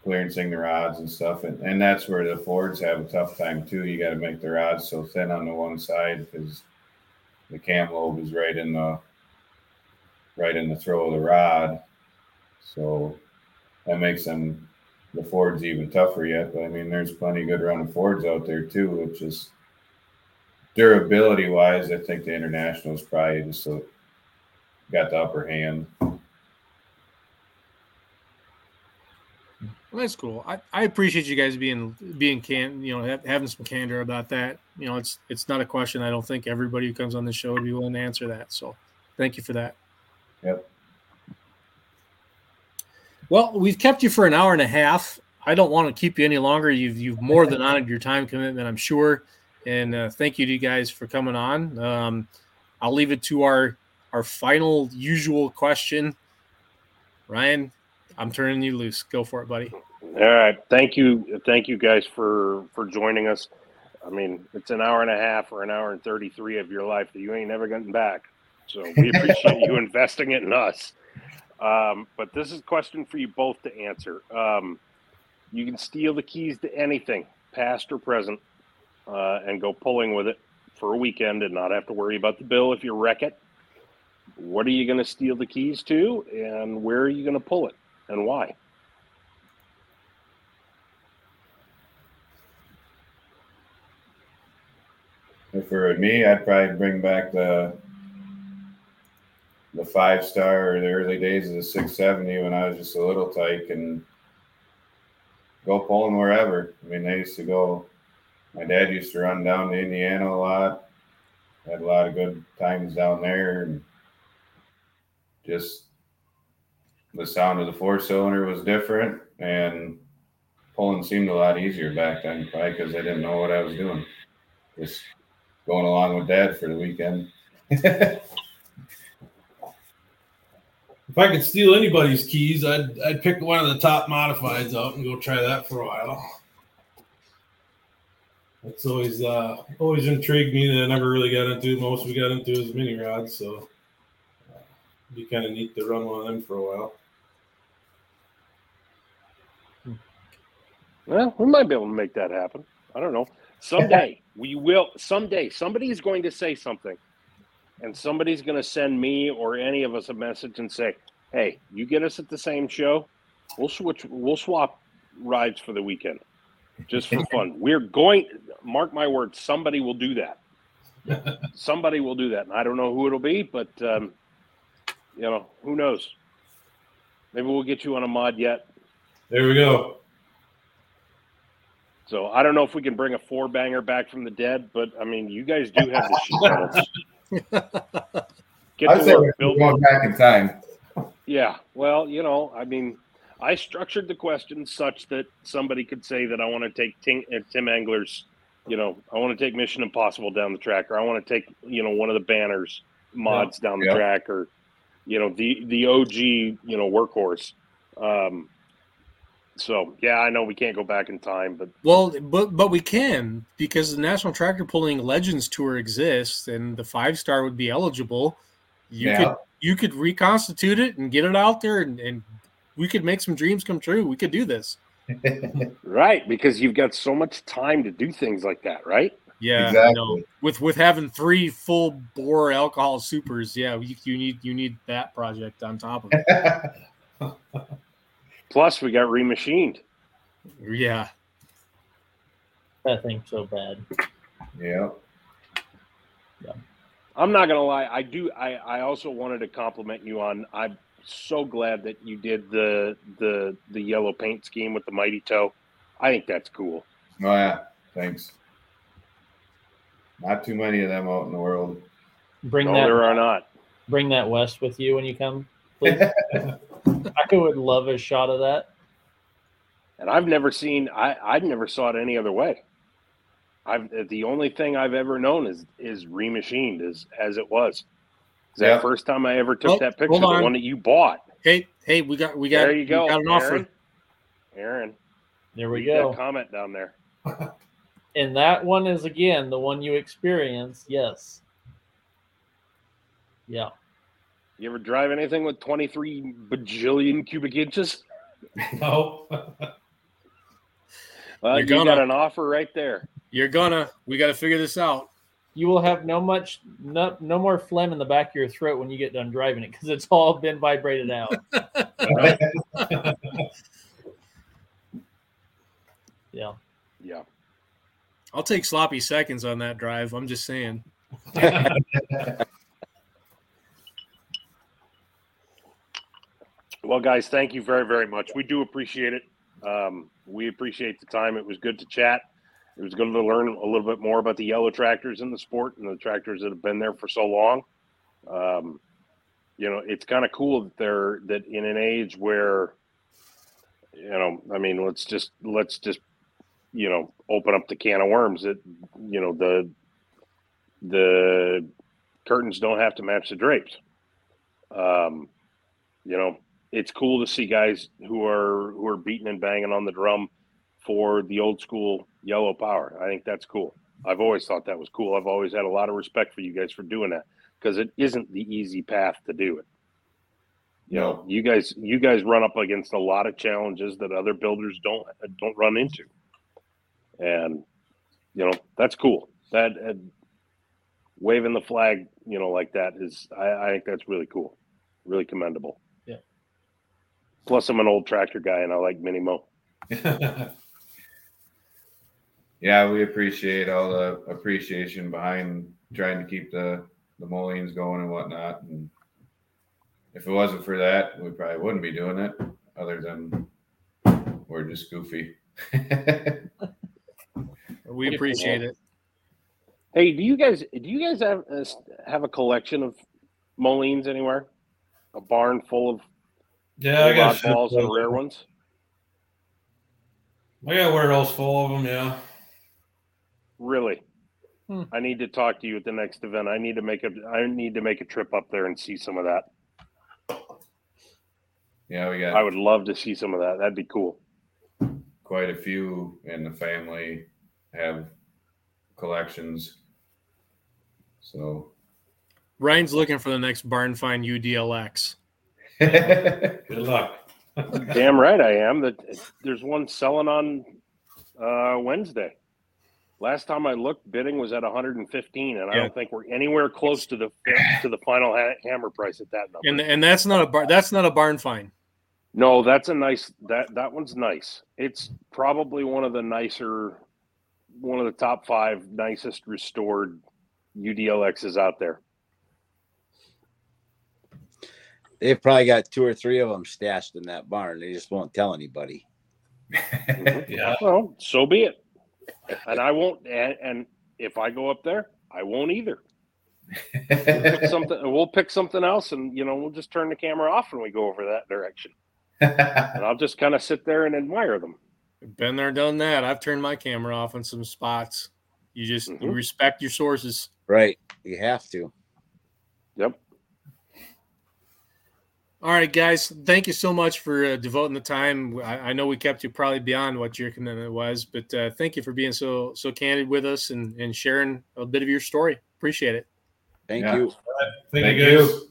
clearancing the rods and stuff, and, and that's where the Fords have a tough time too. You got to make the rods so thin on the one side because the cam lobe is right in the right in the throw of the rod, so that makes them the Fords even tougher yet. But I mean, there's plenty good running Fords out there too, which is durability wise. I think the international is probably just got the upper hand. Well, that's cool. I, I appreciate you guys being being can you know having some candor about that. You know, it's it's not a question. I don't think everybody who comes on the show would be willing to answer that. So, thank you for that. Yep. Well, we've kept you for an hour and a half. I don't want to keep you any longer. You've you've more than honored your time commitment, I'm sure. And uh, thank you to you guys for coming on. Um, I'll leave it to our our final usual question. Ryan, I'm turning you loose. Go for it, buddy. All right. Thank you. Thank you guys for for joining us. I mean, it's an hour and a half or an hour and 33 of your life that you ain't never getting back. So we appreciate you investing it in us. Um, but this is a question for you both to answer. Um, you can steal the keys to anything, past or present, uh, and go pulling with it for a weekend and not have to worry about the bill if you wreck it. What are you going to steal the keys to, and where are you going to pull it, and why? If it were me, I'd probably bring back the the five star or the early days of the 670 when I was just a little tyke and go pulling wherever. I mean, they used to go. My dad used to run down to Indiana a lot. Had a lot of good times down there, and just the sound of the four cylinder was different, and pulling seemed a lot easier back then, probably because I didn't know what I was doing. Just going along with dad for the weekend. If I could steal anybody's keys, I'd I'd pick one of the top modifieds out and go try that for a while. That's always uh, always intrigued me that I never really got into. Most we got into is mini rods, so uh, it'd be kind of neat to run one of them for a while. Well, we might be able to make that happen. I don't know. Someday we will. Someday somebody is going to say something and somebody's going to send me or any of us a message and say, "Hey, you get us at the same show, we'll switch, we'll swap rides for the weekend, just for fun." We're going. Mark my words, somebody will do that. somebody will do that, and I don't know who it'll be, but um, you know, who knows? Maybe we'll get you on a mod yet. There we go. So I don't know if we can bring a four banger back from the dead, but I mean, you guys do have the sheet. Get I'd to say work, Bill. going back in time. Yeah. Well, you know, I mean, I structured the question such that somebody could say that I want to take Tim, uh, Tim Engler's, you know, I want to take Mission Impossible down the track, or I want to take, you know, one of the banners mods down the Yeah. track, or, you know, the the OG, you know, workhorse. Um, so yeah, I know we can't go back in time, but Well, but but we can because the National Tractor Pulling Legends Tour exists, and the five star would be eligible. You Yeah. could you could reconstitute it and get it out there, and, and we could make some dreams come true. We could do this. right because you've got so much time to do things like that, right? Yeah, Exactly. no. With with having three full bore alcohol supers, yeah, you, you need you need that project on top of it. Plus, we got remachined. Yeah, That thing's so bad. yeah. I'm not gonna lie. I do. I, I also wanted to compliment you on. I'm so glad that you did the the the yellow paint scheme with the mighty toe. I think that's cool. Oh yeah. Thanks. Not too many of them out in the world. Bring no, that there are not. bring that west with you when you come. Please. I would love a shot of that. And I've never seen. I I never saw it any other way. I've the only thing I've ever known is is remachined as as it was. 'Cause Yeah. That first time I ever took Oh, that picture, hold the one that you bought. hey hey, we got we got there you go, got an offer. Aaron. Aaron, There we go. That comment down there. And that one is again the one you experience. Yes. Yeah. You ever drive anything with 23 bajillion cubic inches? No. Well, You're you gonna. got an offer right there. You're gonna. We got to figure this out. You will have no much no no more phlegm in the back of your throat when you get done driving it because it's all been vibrated out. Yeah. Yeah. I'll take sloppy seconds on that drive. I'm just saying. Well, guys, thank you very, very much. We do appreciate it. Um, we appreciate the time. It was good to chat. It was good to learn a little bit more about the yellow tractors in the sport and the tractors that have been there for so long. Um, you know, it's kind of cool that they're that in an age where, you know, I mean, let's just let's just, you know, open up the can of worms. That you know the the curtains don't have to match the drapes. Um, you know, it's cool to see guys who are who are beating and banging on the drum for the old school yellow power. I think that's cool. I've always thought that was cool. I've always had a lot of respect for you guys for doing that because it isn't the easy path to do it. You know, you guys you guys run up against a lot of challenges that other builders don't don't run into. And you know, that's cool. That uh, waving the flag, you know, like that is I, I think that's really cool. Really commendable. Yeah. Plus I'm an old tractor guy and I like mini mo. yeah, we appreciate all the appreciation behind trying to keep the the Molines going and whatnot. And if it wasn't for that, we probably wouldn't be doing it. Other than we're just goofy. We appreciate it. Hey, do you guys do you guys have uh, have a collection of Molines anywhere? A barn full of Yeah, I got balls and rare ones. I got warehouse full of them. Yeah. Really? Hmm. I need to talk to you at the next event. I need to make a I need to make a trip up there and see some of that. yeah, we got I would love to see some of that. That'd be cool. quite a few in the family have collections. So Ryan's looking for the next barn find UDLX. Good luck. Damn right I am. That there's one selling on uh, Wednesday. Last time I looked, bidding was at 115, and I don't think we're anywhere close to the to the final ha- hammer price at that number. And and that's not a bar, that's not a barn find. No, that's a nice that that one's nice. It's probably one of the nicer one of the top 5 nicest restored UDLXs out there. They've probably got two or three of them stashed in that barn. They just won't tell anybody. yeah. Well, so be it. And I won't. And, and if I go up there, I won't either. We'll pick something. We'll pick something else, and you know, we'll just turn the camera off when we go over that direction. And I'll just kind of sit there and admire them. Been there, done that. I've turned my camera off in some spots. You just you Mhm. respect your sources. Right. You have to. Yep. All right, guys. Thank you so much for uh, devoting the time. I, I know we kept you probably beyond what your commitment was, but uh, thank you for being so so candid with us and, and sharing a bit of your story. Appreciate it. Thank Yeah. you. Thank, Thank you, you. guys.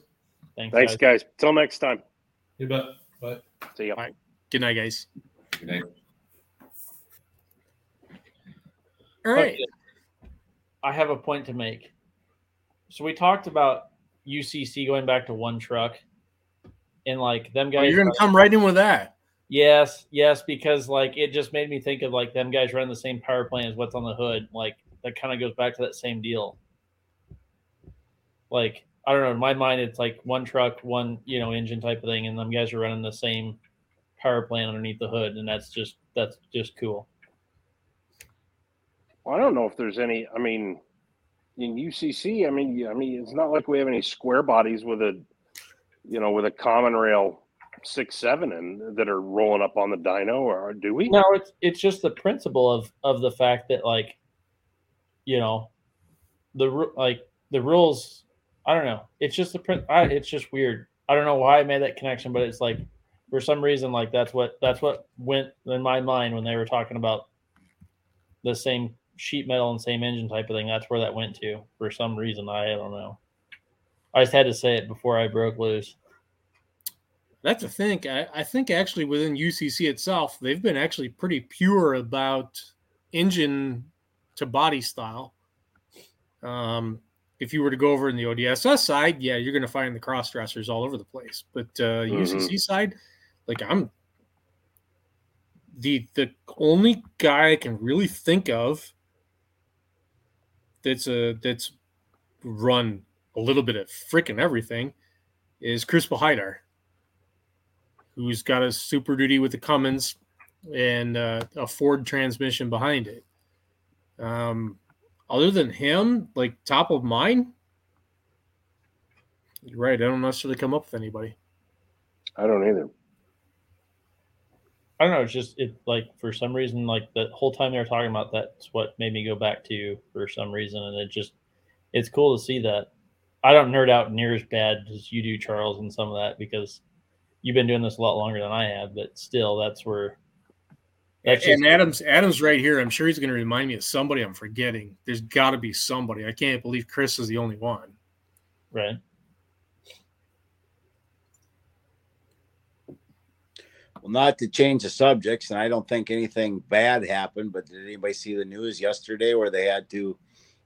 Thanks, Thanks, guys. guys. Till next time. You bet. Bye. See ya. Bye. Good night, guys. Good night. All right. Okay. I have a point to make. So we talked about UCC going back to one truck, and like them Oh, guys. you're gonna come right in with that. Yes, yes, because like it just made me think of like them guys running the same power plant as what's on the hood. Like that kind of goes back to that same deal. Like I don't know, in my mind, it's like one truck, one you know engine type of thing, and them guys are running the same power plant underneath the hood, and that's just that's just cool. Well, I don't know if there's any. I mean, in UCC, I mean, I mean, it's not like we have any square bodies with a, you know, with a common rail six seven and that are rolling up on the dyno, or do we? No, it's it's just the principle of of the fact that like, you know, the like the rules. I don't know. It's just the print. I, it's just weird. I don't know why I made that connection, but it's like for some reason like that's what that's what went in my mind when they were talking about the same sheet metal and same engine type of thing. That's where that went to for some reason. I don't know. I just had to say it before I broke loose. That's a think. I, I think actually within UCC itself, they've been actually pretty pure about engine to body style. Um, if you were to go over in the ODSS side, yeah, you're going to find the cross dressers all over the place. But uh, UCC side, like I'm the the only guy I can really think of that's a that's run a little bit of freaking everything is Chris Bahidar who's got a Super Duty with the Cummins and uh, a Ford transmission behind it. Um, other than him, like top of mind, you're right. I don't necessarily come up with anybody. I don't either. I don't know. It's just it like for some reason, like the whole time they were talking about that's what made me go back to you for some reason, and it just it's cool to see that. I don't nerd out near as bad as you do, Charles, and some of that because you've been doing this a lot longer than I have. But still, that's where that's just and Adams, Adams, right here. I'm sure he's going to remind me of somebody I'm forgetting. There's got to be somebody. I can't believe Chris is the only one. right. Well, not to change the subjects, and I don't think anything bad happened, but did anybody see the news yesterday where they had to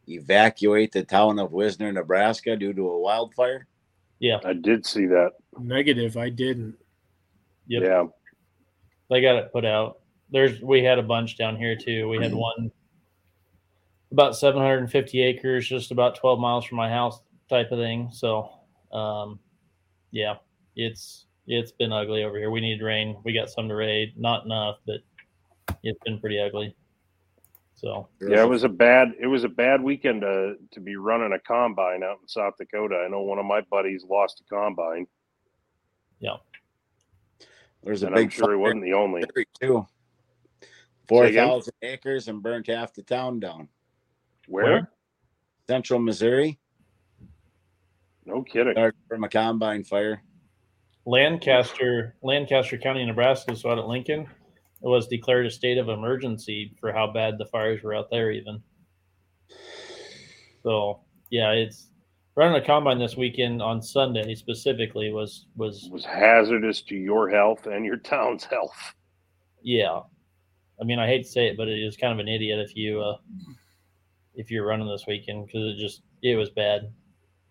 evacuate the town of Wisner, Nebraska due to a wildfire? Yeah, I did see that. Negative. I didn't. Yep. Yeah. they got it put out. There's we had a bunch down here too. We had one about 750 acres, just about 12 miles from my house, type of thing. So, um, yeah, it's it's been ugly over here. We need rain. We got some to raid, not enough, but it's been pretty ugly. So Yeah, it was a bad it was a bad weekend to to be running a combine out in South Dakota. I know one of my buddies lost a combine, yeah, There's a and I'm sure he wasn't the only. in Missouri, too. Say Four again? thousand acres and burnt half the town down. Where? Where? Central Missouri, No kidding. started from a combine fire. Lancaster, Lancaster County, Nebraska, so out at Lincoln, it was declared a state of emergency for how bad the fires were out there, even. So yeah, it's running a combine this weekend on Sunday specifically was was was hazardous to your health and your town's health. yeah. I mean, I hate to say it, but it is kind of an idiot if you uh if you're running this weekend because it just it was bad,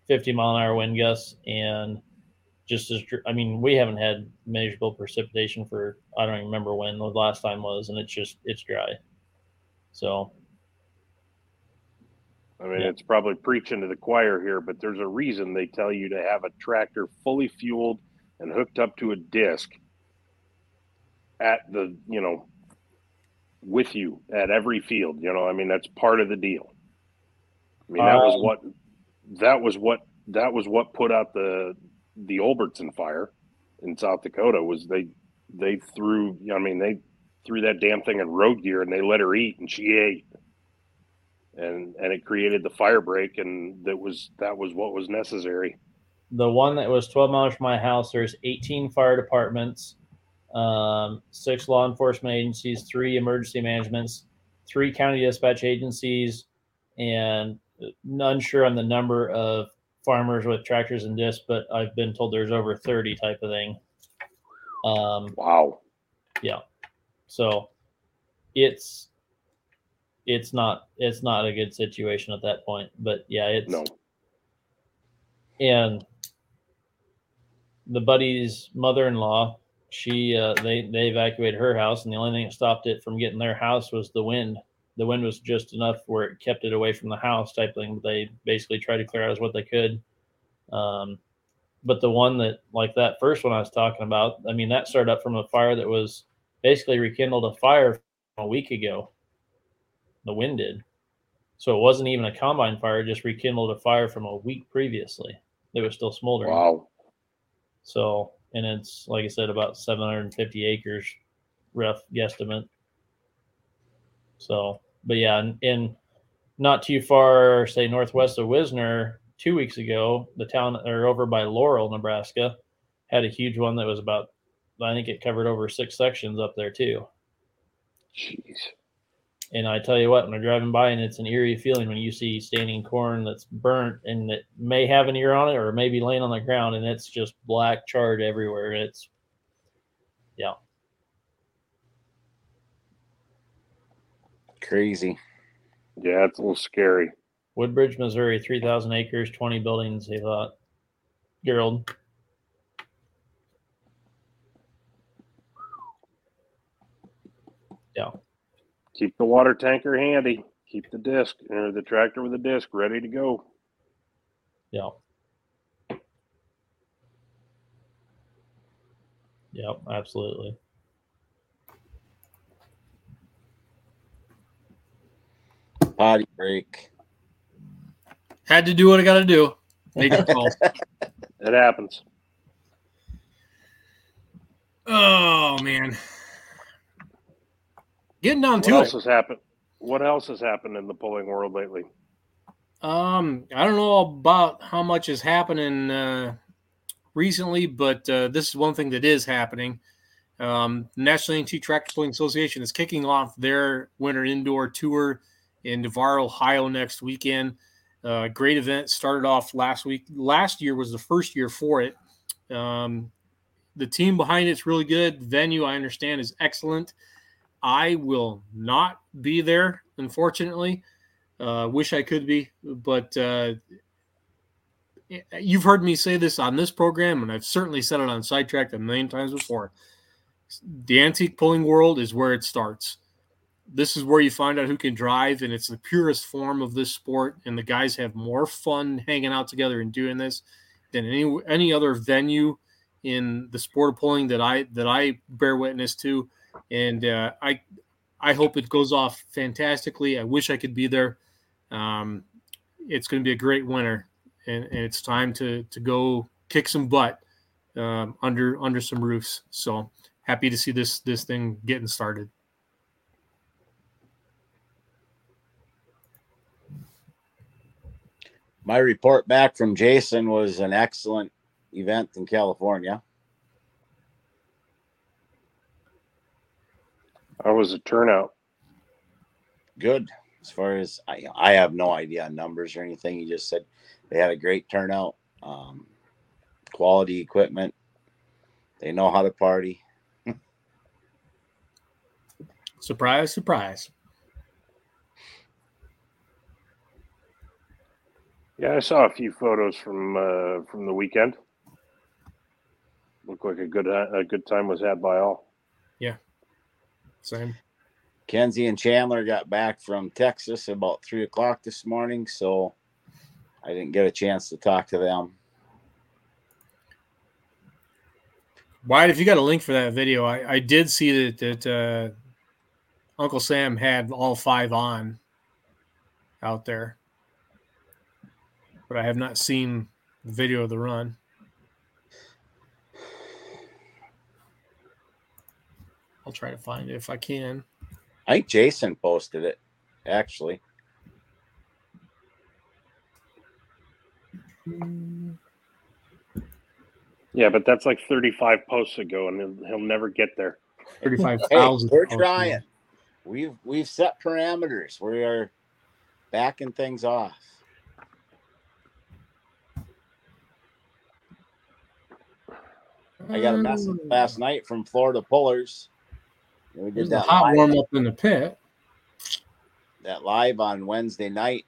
fifty mile an hour wind gusts and just as I mean we haven't had measurable precipitation for I don't even remember when the last time was, and it's just it's dry. So I mean, Yeah. it's probably preaching to the choir here, but there's a reason they tell you to have a tractor fully fueled and hooked up to a disc at the, you know, with you at every field. You know, I mean, that's part of the deal. I mean, that was Um, what that was what that was what put out the the Olbertson fire in South Dakota was they they threw I mean they threw that damn thing in road gear and they let her eat and she ate. And and it created the fire break and that was that was what was necessary. The one that was 12 miles from my house, there's 18 fire departments, um, six law enforcement agencies, three emergency managements, three county dispatch agencies, and unsure on the number of farmers with tractors and discs, but I've been told there's over 30 type of thing. Um, wow yeah. So it's it's not it's not a good situation at that point. But yeah, it's no and the buddy's mother-in-law she uh, they they evacuated her house and the only thing that stopped it from getting their house was the wind the wind was just enough where it kept it away from the house type thing. They basically tried to clear out as what they could. Um, but the one that like that first one i was talking about i mean that started up from a fire that was basically rekindled a fire a week ago. The wind did. So it wasn't even a combine fire just rekindled a fire from a week previously. It was still smoldering. Wow. So, and it's like I said, about 750 acres, rough guesstimate. So, but yeah, and, and not too far, say northwest of Wisner, two weeks ago, the town or over by Laurel, Nebraska, had a huge one that was about, I think it covered over six sections up there too. jeez And I tell you what, when I'm driving by, and it's an eerie feeling when you see standing corn that's burnt and it may have an ear on it or maybe laying on the ground and it's just black charred everywhere. It's, yeah. Crazy. yeah it's a little scary Woodbridge, Missouri, 3,000 acres, 20 buildings, they thought. Gerald. Yeah. keep the water tanker handy keep the disc or the tractor with the disc ready to go Yeah. Yep, absolutely. Potty break. Had to do what I got to do. Make a call. it happens oh man, getting down what to else it. has happened what else has happened in the pulling world lately Um, I don't know about how much is happening uh, recently, but uh, this is one thing that is happening. Um, National AT Tractor Pulling Association is kicking off their winter indoor tour in Navarre, Ohio next weekend. Uh, great event started off last week. Last year was the first year for it. Um, the team behind it's really good. Venue, I understand, is excellent. I will not be there, unfortunately. Uh, wish I could be, but uh, you've heard me say this on this program, and I've certainly said it on Sidetracked a million times before. The antique pulling world is where it starts. This is where you find out who can drive, and it's the purest form of this sport. And the guys have more fun hanging out together and doing this than any any other venue in the sport of pulling that I that I bear witness to. And uh, I I hope it goes off fantastically. I wish I could be there. Um, it's going to be a great winter, and, and it's time to to go kick some butt um, under under some roofs. So happy to see this this thing getting started. My report back from Jason was an excellent event in California. How was the turnout? Good. As far as I, I have no idea on numbers or anything. He just said they had a great turnout, um, quality equipment. They know how to party. Surprise, surprise. Yeah, I saw a few photos from uh, from the weekend. Looked like a good uh, a good time was had by all. Yeah, same. Kenzie and Chandler got back from Texas about three o'clock this morning, so I didn't get a chance to talk to them. Wyatt, if you got a link for that video, I, I did see that that uh, Uncle Sam had all five on out there, but I have not seen the video of the run. I'll try to find it if I can. I think Jason posted it, actually. Yeah, but that's like 35 posts ago, and he'll, he'll never get there. Thirty-five Hey, we're trying. We've we've set parameters. We are backing things off. I got a message last night from Florida Pullers. We did There's that hot live, warm up in the pit. that live on Wednesday night.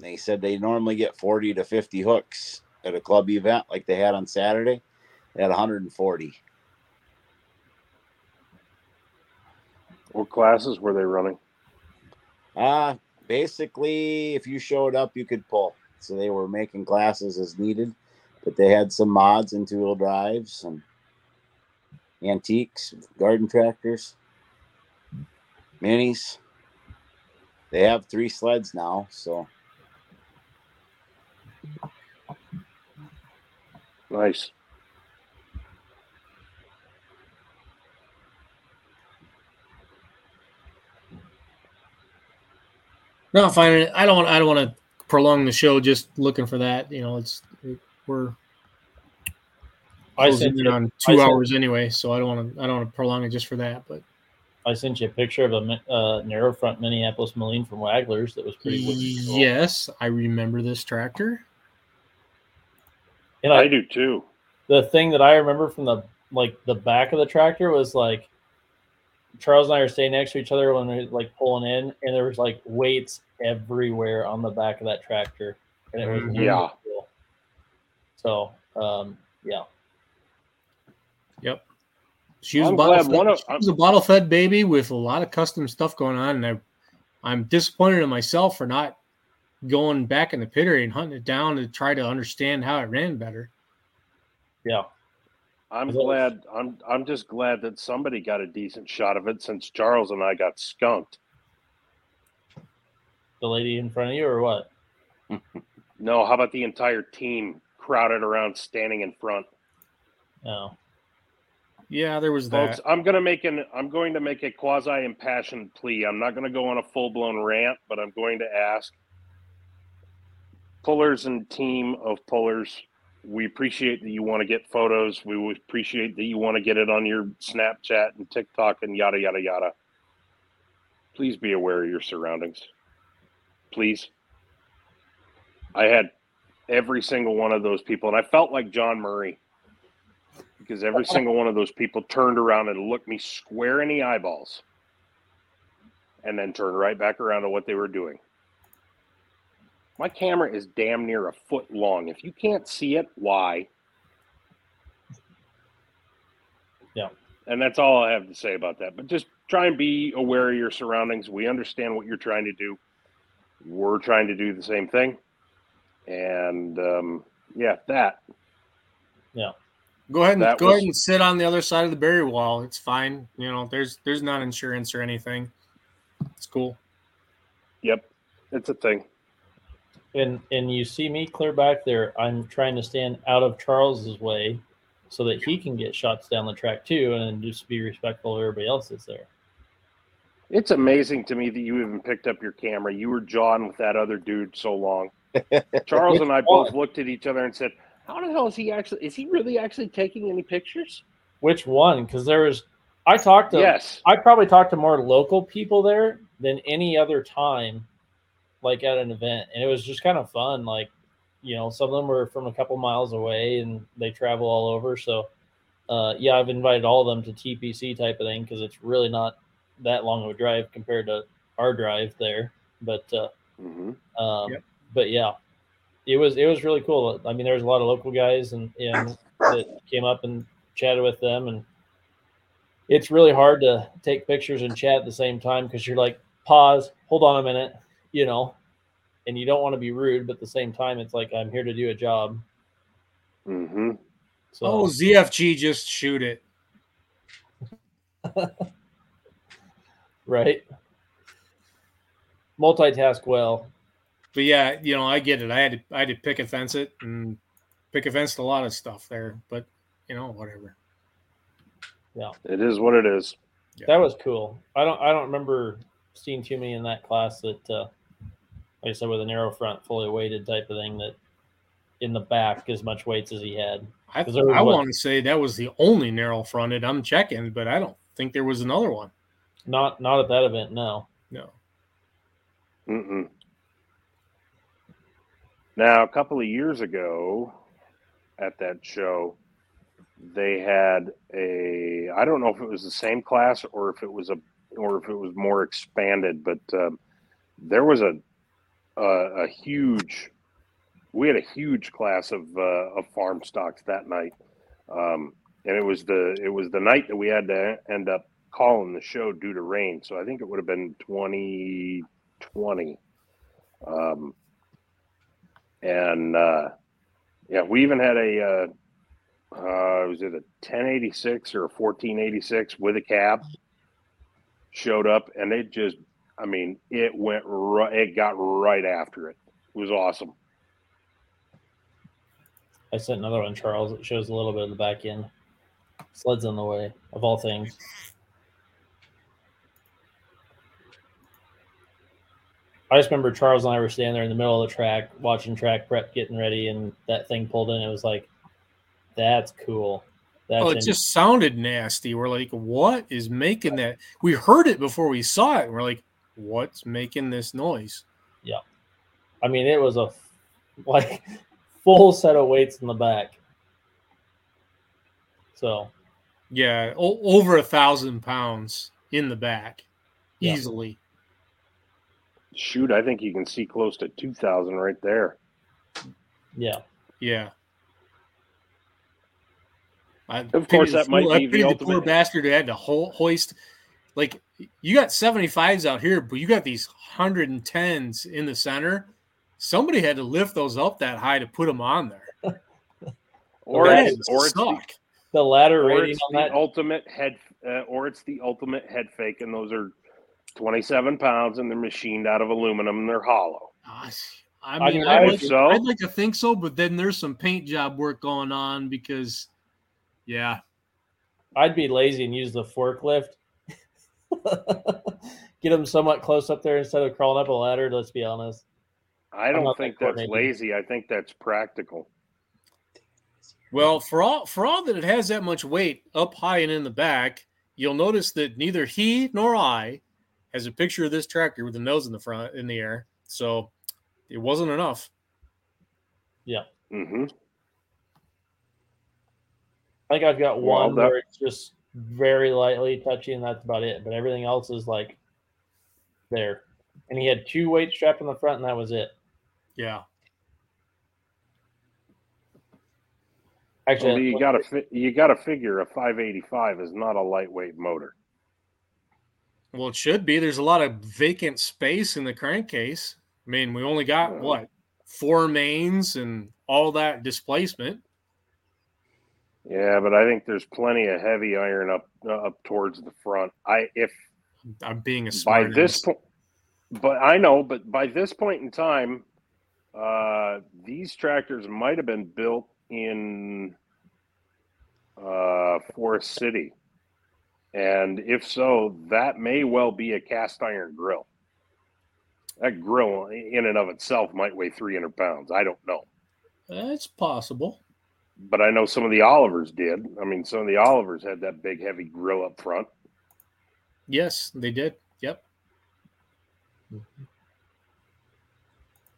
They said they normally get 40 to 50 hooks at a club event like they had on Saturday. They had 140. What classes were they running? Uh, basically, if you showed up, you could pull. So they were making classes as needed, but they had some mods and two wheel drives and antiques, garden tractors, minis. They have three sleds now, so Nice. No, finding it. I don't want. I don't want to prolong the show just looking for that. You know, it's it, we're I closing sent in you, on I two sent- hours anyway, so I don't want to. I don't want to prolong it just for that. But I sent you a picture of a uh, narrow front Minneapolis Moline from Wagglers that was pretty wicked cool. yes, I remember this tractor. And I I, do too. the thing that I remember from the like the back of the tractor was like Charles and I are staying next to each other when we are like pulling in, and there was like weights everywhere on the back of that tractor, and it was really Yeah. cool. So, um, yeah, Yep. She was, I'm a bottle, fed, one of- she was a bottle fed baby with a lot of custom stuff going on, and I, I'm disappointed in myself for not going back in the pit area and hunting it down to try to understand how it ran better. yeah. I'm glad. I'm I'm just glad that somebody got a decent shot of it since Charles and I got skunked. The lady in front of you, or what? No, how about the entire team crowded around, standing in front? No. Yeah, there was Folks, that. I'm gonna make an I'm going to make a quasi impassioned plea. I'm not gonna go on a full blown rant, but I'm going to ask pullers and team of pullers. We appreciate that you want to get photos. We appreciate that you want to get it on your Snapchat and TikTok and yada yada yada. Please be aware of your surroundings. Please. I had every single one of those people, and I felt like John Murray because every single one of those people turned around and looked me square in the eyeballs and then turned right back around to what they were doing. My camera is damn near a foot long. If you can't see it, why? Yeah. And that's all I have to say about that. But just try and be aware of your surroundings. We understand what you're trying to do. We're trying to do the same thing. And um, yeah, that. Go ahead and That go was- ahead and sit on the other side of the barrier wall. It's fine. You know, there's there's not insurance or anything. It's cool. Yep, it's a thing. and and you see me clear back there i'm trying to stand out of charles's way so that he can get shots down the track too and just be respectful of everybody else that's there It's amazing to me that you even picked up your camera. You were jawing with that other dude so long. Charles and I both looked at each other and said, "How the hell is he actually? Is he really actually taking any pictures?" which one because there was i talked to Yes. i probably talked to more local people there than any other time like at an event and it was just kind of fun like you know some of them were from a couple miles away and they travel all over so uh, yeah i've invited all of them to tpc type of thing because it's really not that long of a drive compared to our drive there but uh, hmm um, Yep. but yeah it was it was really cool i mean there was a lot of local guys and, and that came up and chatted with them and it's really hard to take pictures and chat at the same time because you're like, pause, hold on a minute, you know, and you don't want to be rude, but at the same time, it's like I'm here to do a job. Mm-hmm. So Oh, ZFG just shoot it. right, multitask well. But yeah, you know, I get it. I had to I had to pick a fence it and pick a fence a lot of stuff there. But you know, whatever. Yeah. It is what it is. That was cool. I don't I don't remember seeing too many in that class that uh like I said with a narrow front, fully weighted type of thing that in the back as much weights as he had. I, 'Cause there I want to say that was the only narrow fronted. I'm checking, but I don't think there was another one. Not not at that event, no. No. Mm-mm. Now, a couple of years ago, at that show, they had a. I don't know if it was the same class or if it was a or if it was more expanded, but um, there was a, a a huge. We had a huge class of uh, of farm stocks that night, um, and it was the it was the night that we had to end up calling the show due to rain. So I think it would have been twenty twenty. Um, and uh, yeah, we even had a uh, uh, was it a 1086 or a 1486 with a cab showed up, and it just, I mean, it went right, it got right after it. It was awesome. I sent another one, Charles, It shows a little bit of the back end. Sleds in the way, of all things. I just remember Charles and I were standing there in the middle of the track, watching track prep, getting ready, and that thing pulled in. It was like, that's cool. That's oh, it just sounded nasty. We're like, what is making that? We heard it before we saw it. We're like, what's making this noise? Yeah. I mean, it was a like full set of weights in the back. So Yeah, o- over a thousand pounds in the back, Yeah. easily. Shoot, I think you can see close to 2,000 right there. yeah, Yeah. I Of pity course, the that might I be the pity the poor bastard who had to ho- hoist. Like, you got 75s out here, but you got these 110s in the center. Somebody had to lift those up that high to put them on there. Or That it's, is or it's the, the ladder or rating it's on the that. ultimate head, uh, or it's the ultimate head fake, and those are 27 pounds, and they're machined out of aluminum, and they're hollow. Gosh, I I mean, mean, I'd, like, so. I'd like to think so, but then there's some paint job work going on because, yeah, I'd be lazy and use the forklift. Get them somewhat close up there instead of crawling up a ladder. Let's be honest. I don't think that that's lazy. I think that's practical. Well, for all for all that it has that much weight up high and in the back, you'll notice that neither he nor I has a picture of this tractor with the nose in the front in the air. So it wasn't enough. Yeah. hmm I think I've got Well, one that- where it's just very lightly touchy, and that's about it. But everything else is like there. And he had two weights strapped in the front, and that was it. Yeah. Actually, Well, you got to fi- you got to figure a 585 is not a lightweight motor. Well, it should be. There's a lot of vacant space in the crankcase. I mean, we only got what four mains and all that displacement. Yeah, but I think there's plenty of heavy iron up uh, up towards the front. I if I'm being a by smart this point, but I know, but by this point in time, uh, these tractors might have been built in uh, Forest City, and if so, that may well be a cast iron grill. That grill, in and of itself, might weigh 300 pounds. I don't know, That's possible. but I know some of the Olivers did. I mean, some of the Olivers had that big, heavy grill up front. Yes, they did. Yep.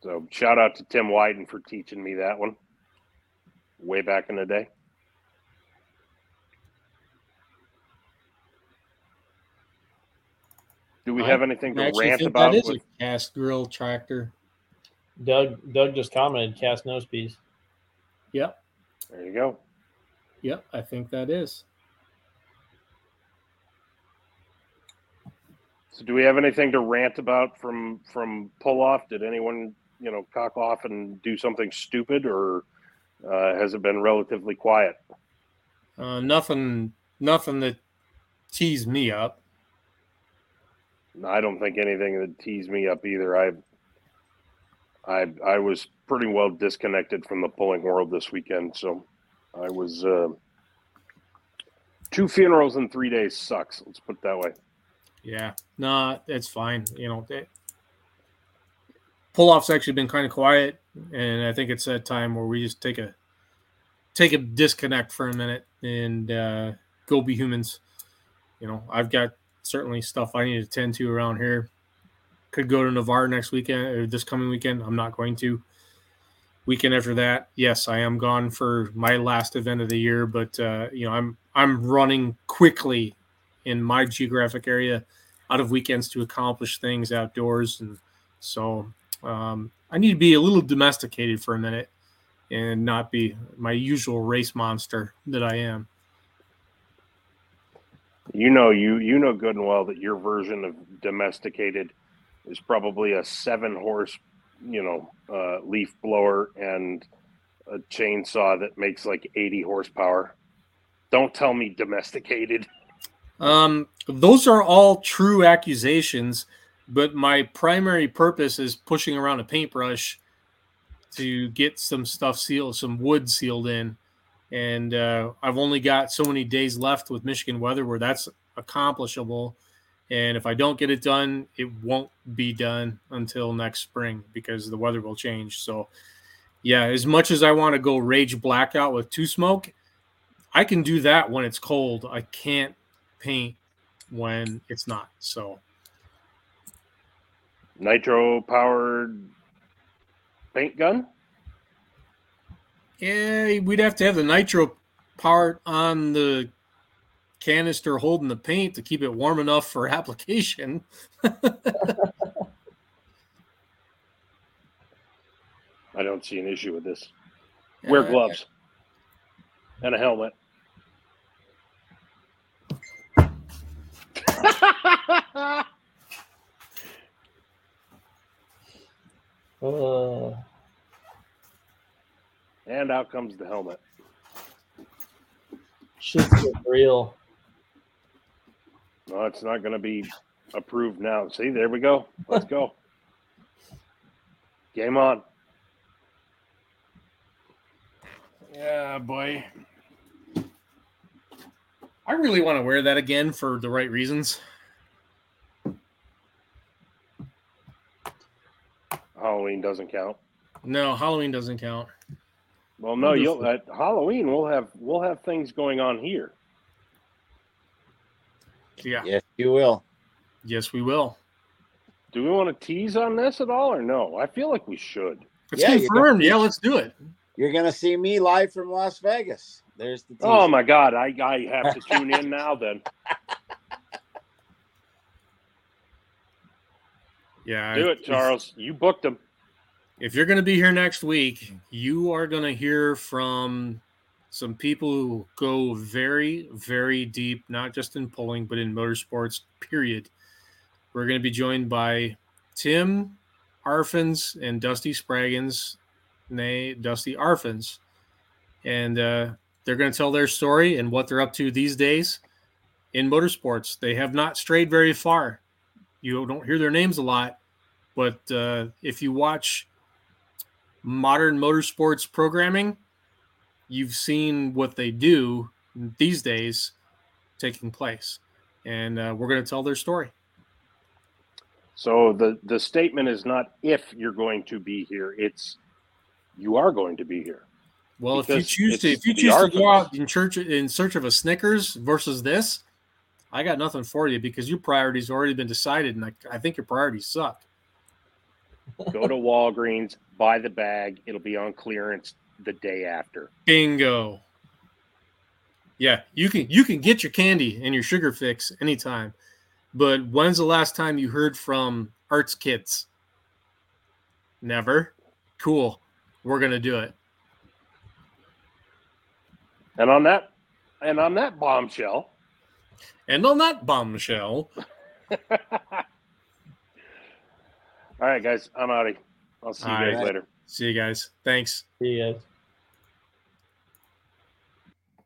So shout out to Tim Wyden for teaching me that one way back in the day. Do we I have anything to rant think about? that is with- a cast grill tractor. Doug Doug just commented cast nose piece. Yep. There you go. Yep. I think that is. So, do we have anything to rant about from from pull off? Did anyone you know cock off and do something stupid, or uh, has it been relatively quiet? Uh, nothing, nothing that teased me up. I don't think anything that teased me up either. I, I, I was pretty well disconnected from the pulling world this weekend, so I was. Uh, two funerals in three days sucks. Let's put it that way. Yeah, no, that's fine. You know, they, pull off's actually been kind of quiet, and I think it's that time where we just take a take a disconnect for a minute and uh, go be humans. You know, I've got certainly stuff I need to tend to around here. Could go to Navarre next weekend or this coming weekend. I'm not going to. Weekend after that, yes, I am gone for my last event of the year, but uh, you know, I'm I'm running quickly in my geographic area out of weekends to accomplish things outdoors, and so um, I need to be a little domesticated for a minute and not be my usual race monster that I am. You know, you you know good and well that your version of domesticated is probably a seven horse, you know, uh, leaf blower and a chainsaw that makes like eighty horsepower. Don't tell me domesticated. Um, those are all true accusations, but my primary purpose is pushing around a paintbrush to get some stuff sealed, some wood sealed in. And uh, I've only got so many days left with Michigan weather where that's accomplishable. And if I don't get it done, it won't be done until next spring because the weather will change. So, yeah, as much as I want to go rage blackout with two smoke, I can do that when it's cold. I can't paint when it's not. So, Nitro powered paint gun. Yeah, we'd have to have the nitro part on the canister holding the paint to keep it warm enough for application. I don't see an issue with this. Wear Uh, gloves and a helmet. Uh, and out comes the helmet. shit's getting real. No, it's not going to be approved now. See, there we go. Let's go. Game on. Yeah, boy. I really want to wear that again for the right reasons. Halloween doesn't count. No, Halloween doesn't count. Well, no, you'll at Halloween we'll have we'll have things going on here. Yeah. Yes, you will. Yes, we will. Do we want to tease on this at all or no? I feel like we should. It's Yeah, confirmed. Yeah, let's do it. You're gonna see me live from Las Vegas. There's the Oh my god, I I have to tune in now then. Yeah. Do it, Charles. You booked them. If you're going to be here next week, you are going to hear from some people who go very, very deep, not just in pulling, but in motorsports, period. We're going to be joined by Tim Arfons and Dusty Spraggins, nay, Dusty Arfons. And uh, they're going to tell their story and what they're up to these days in motorsports. They have not strayed very far. You don't hear their names a lot, but uh, if you watch modern motorsports programming, you've seen what they do these days taking place. And uh, we're going to tell their story. So the the statement is not if you're going to be here; it's you are going to be here. Well, if you choose to, if you choose to go out in church in search of a Snickers versus this, I got nothing for you because your priorities already been decided, and I, I think your priorities suck. Go to Walgreens, buy the bag. It'll be on clearance the day after. Bingo. Yeah, you can you can get your candy and your sugar fix anytime. But when's the last time you heard from Arts Kids? Never. Cool. We're gonna do it. And on that, and on that bombshell, And on that bombshell, All right, guys, I'm out. I'll see you All guys right. later. See you guys. Thanks. See you guys.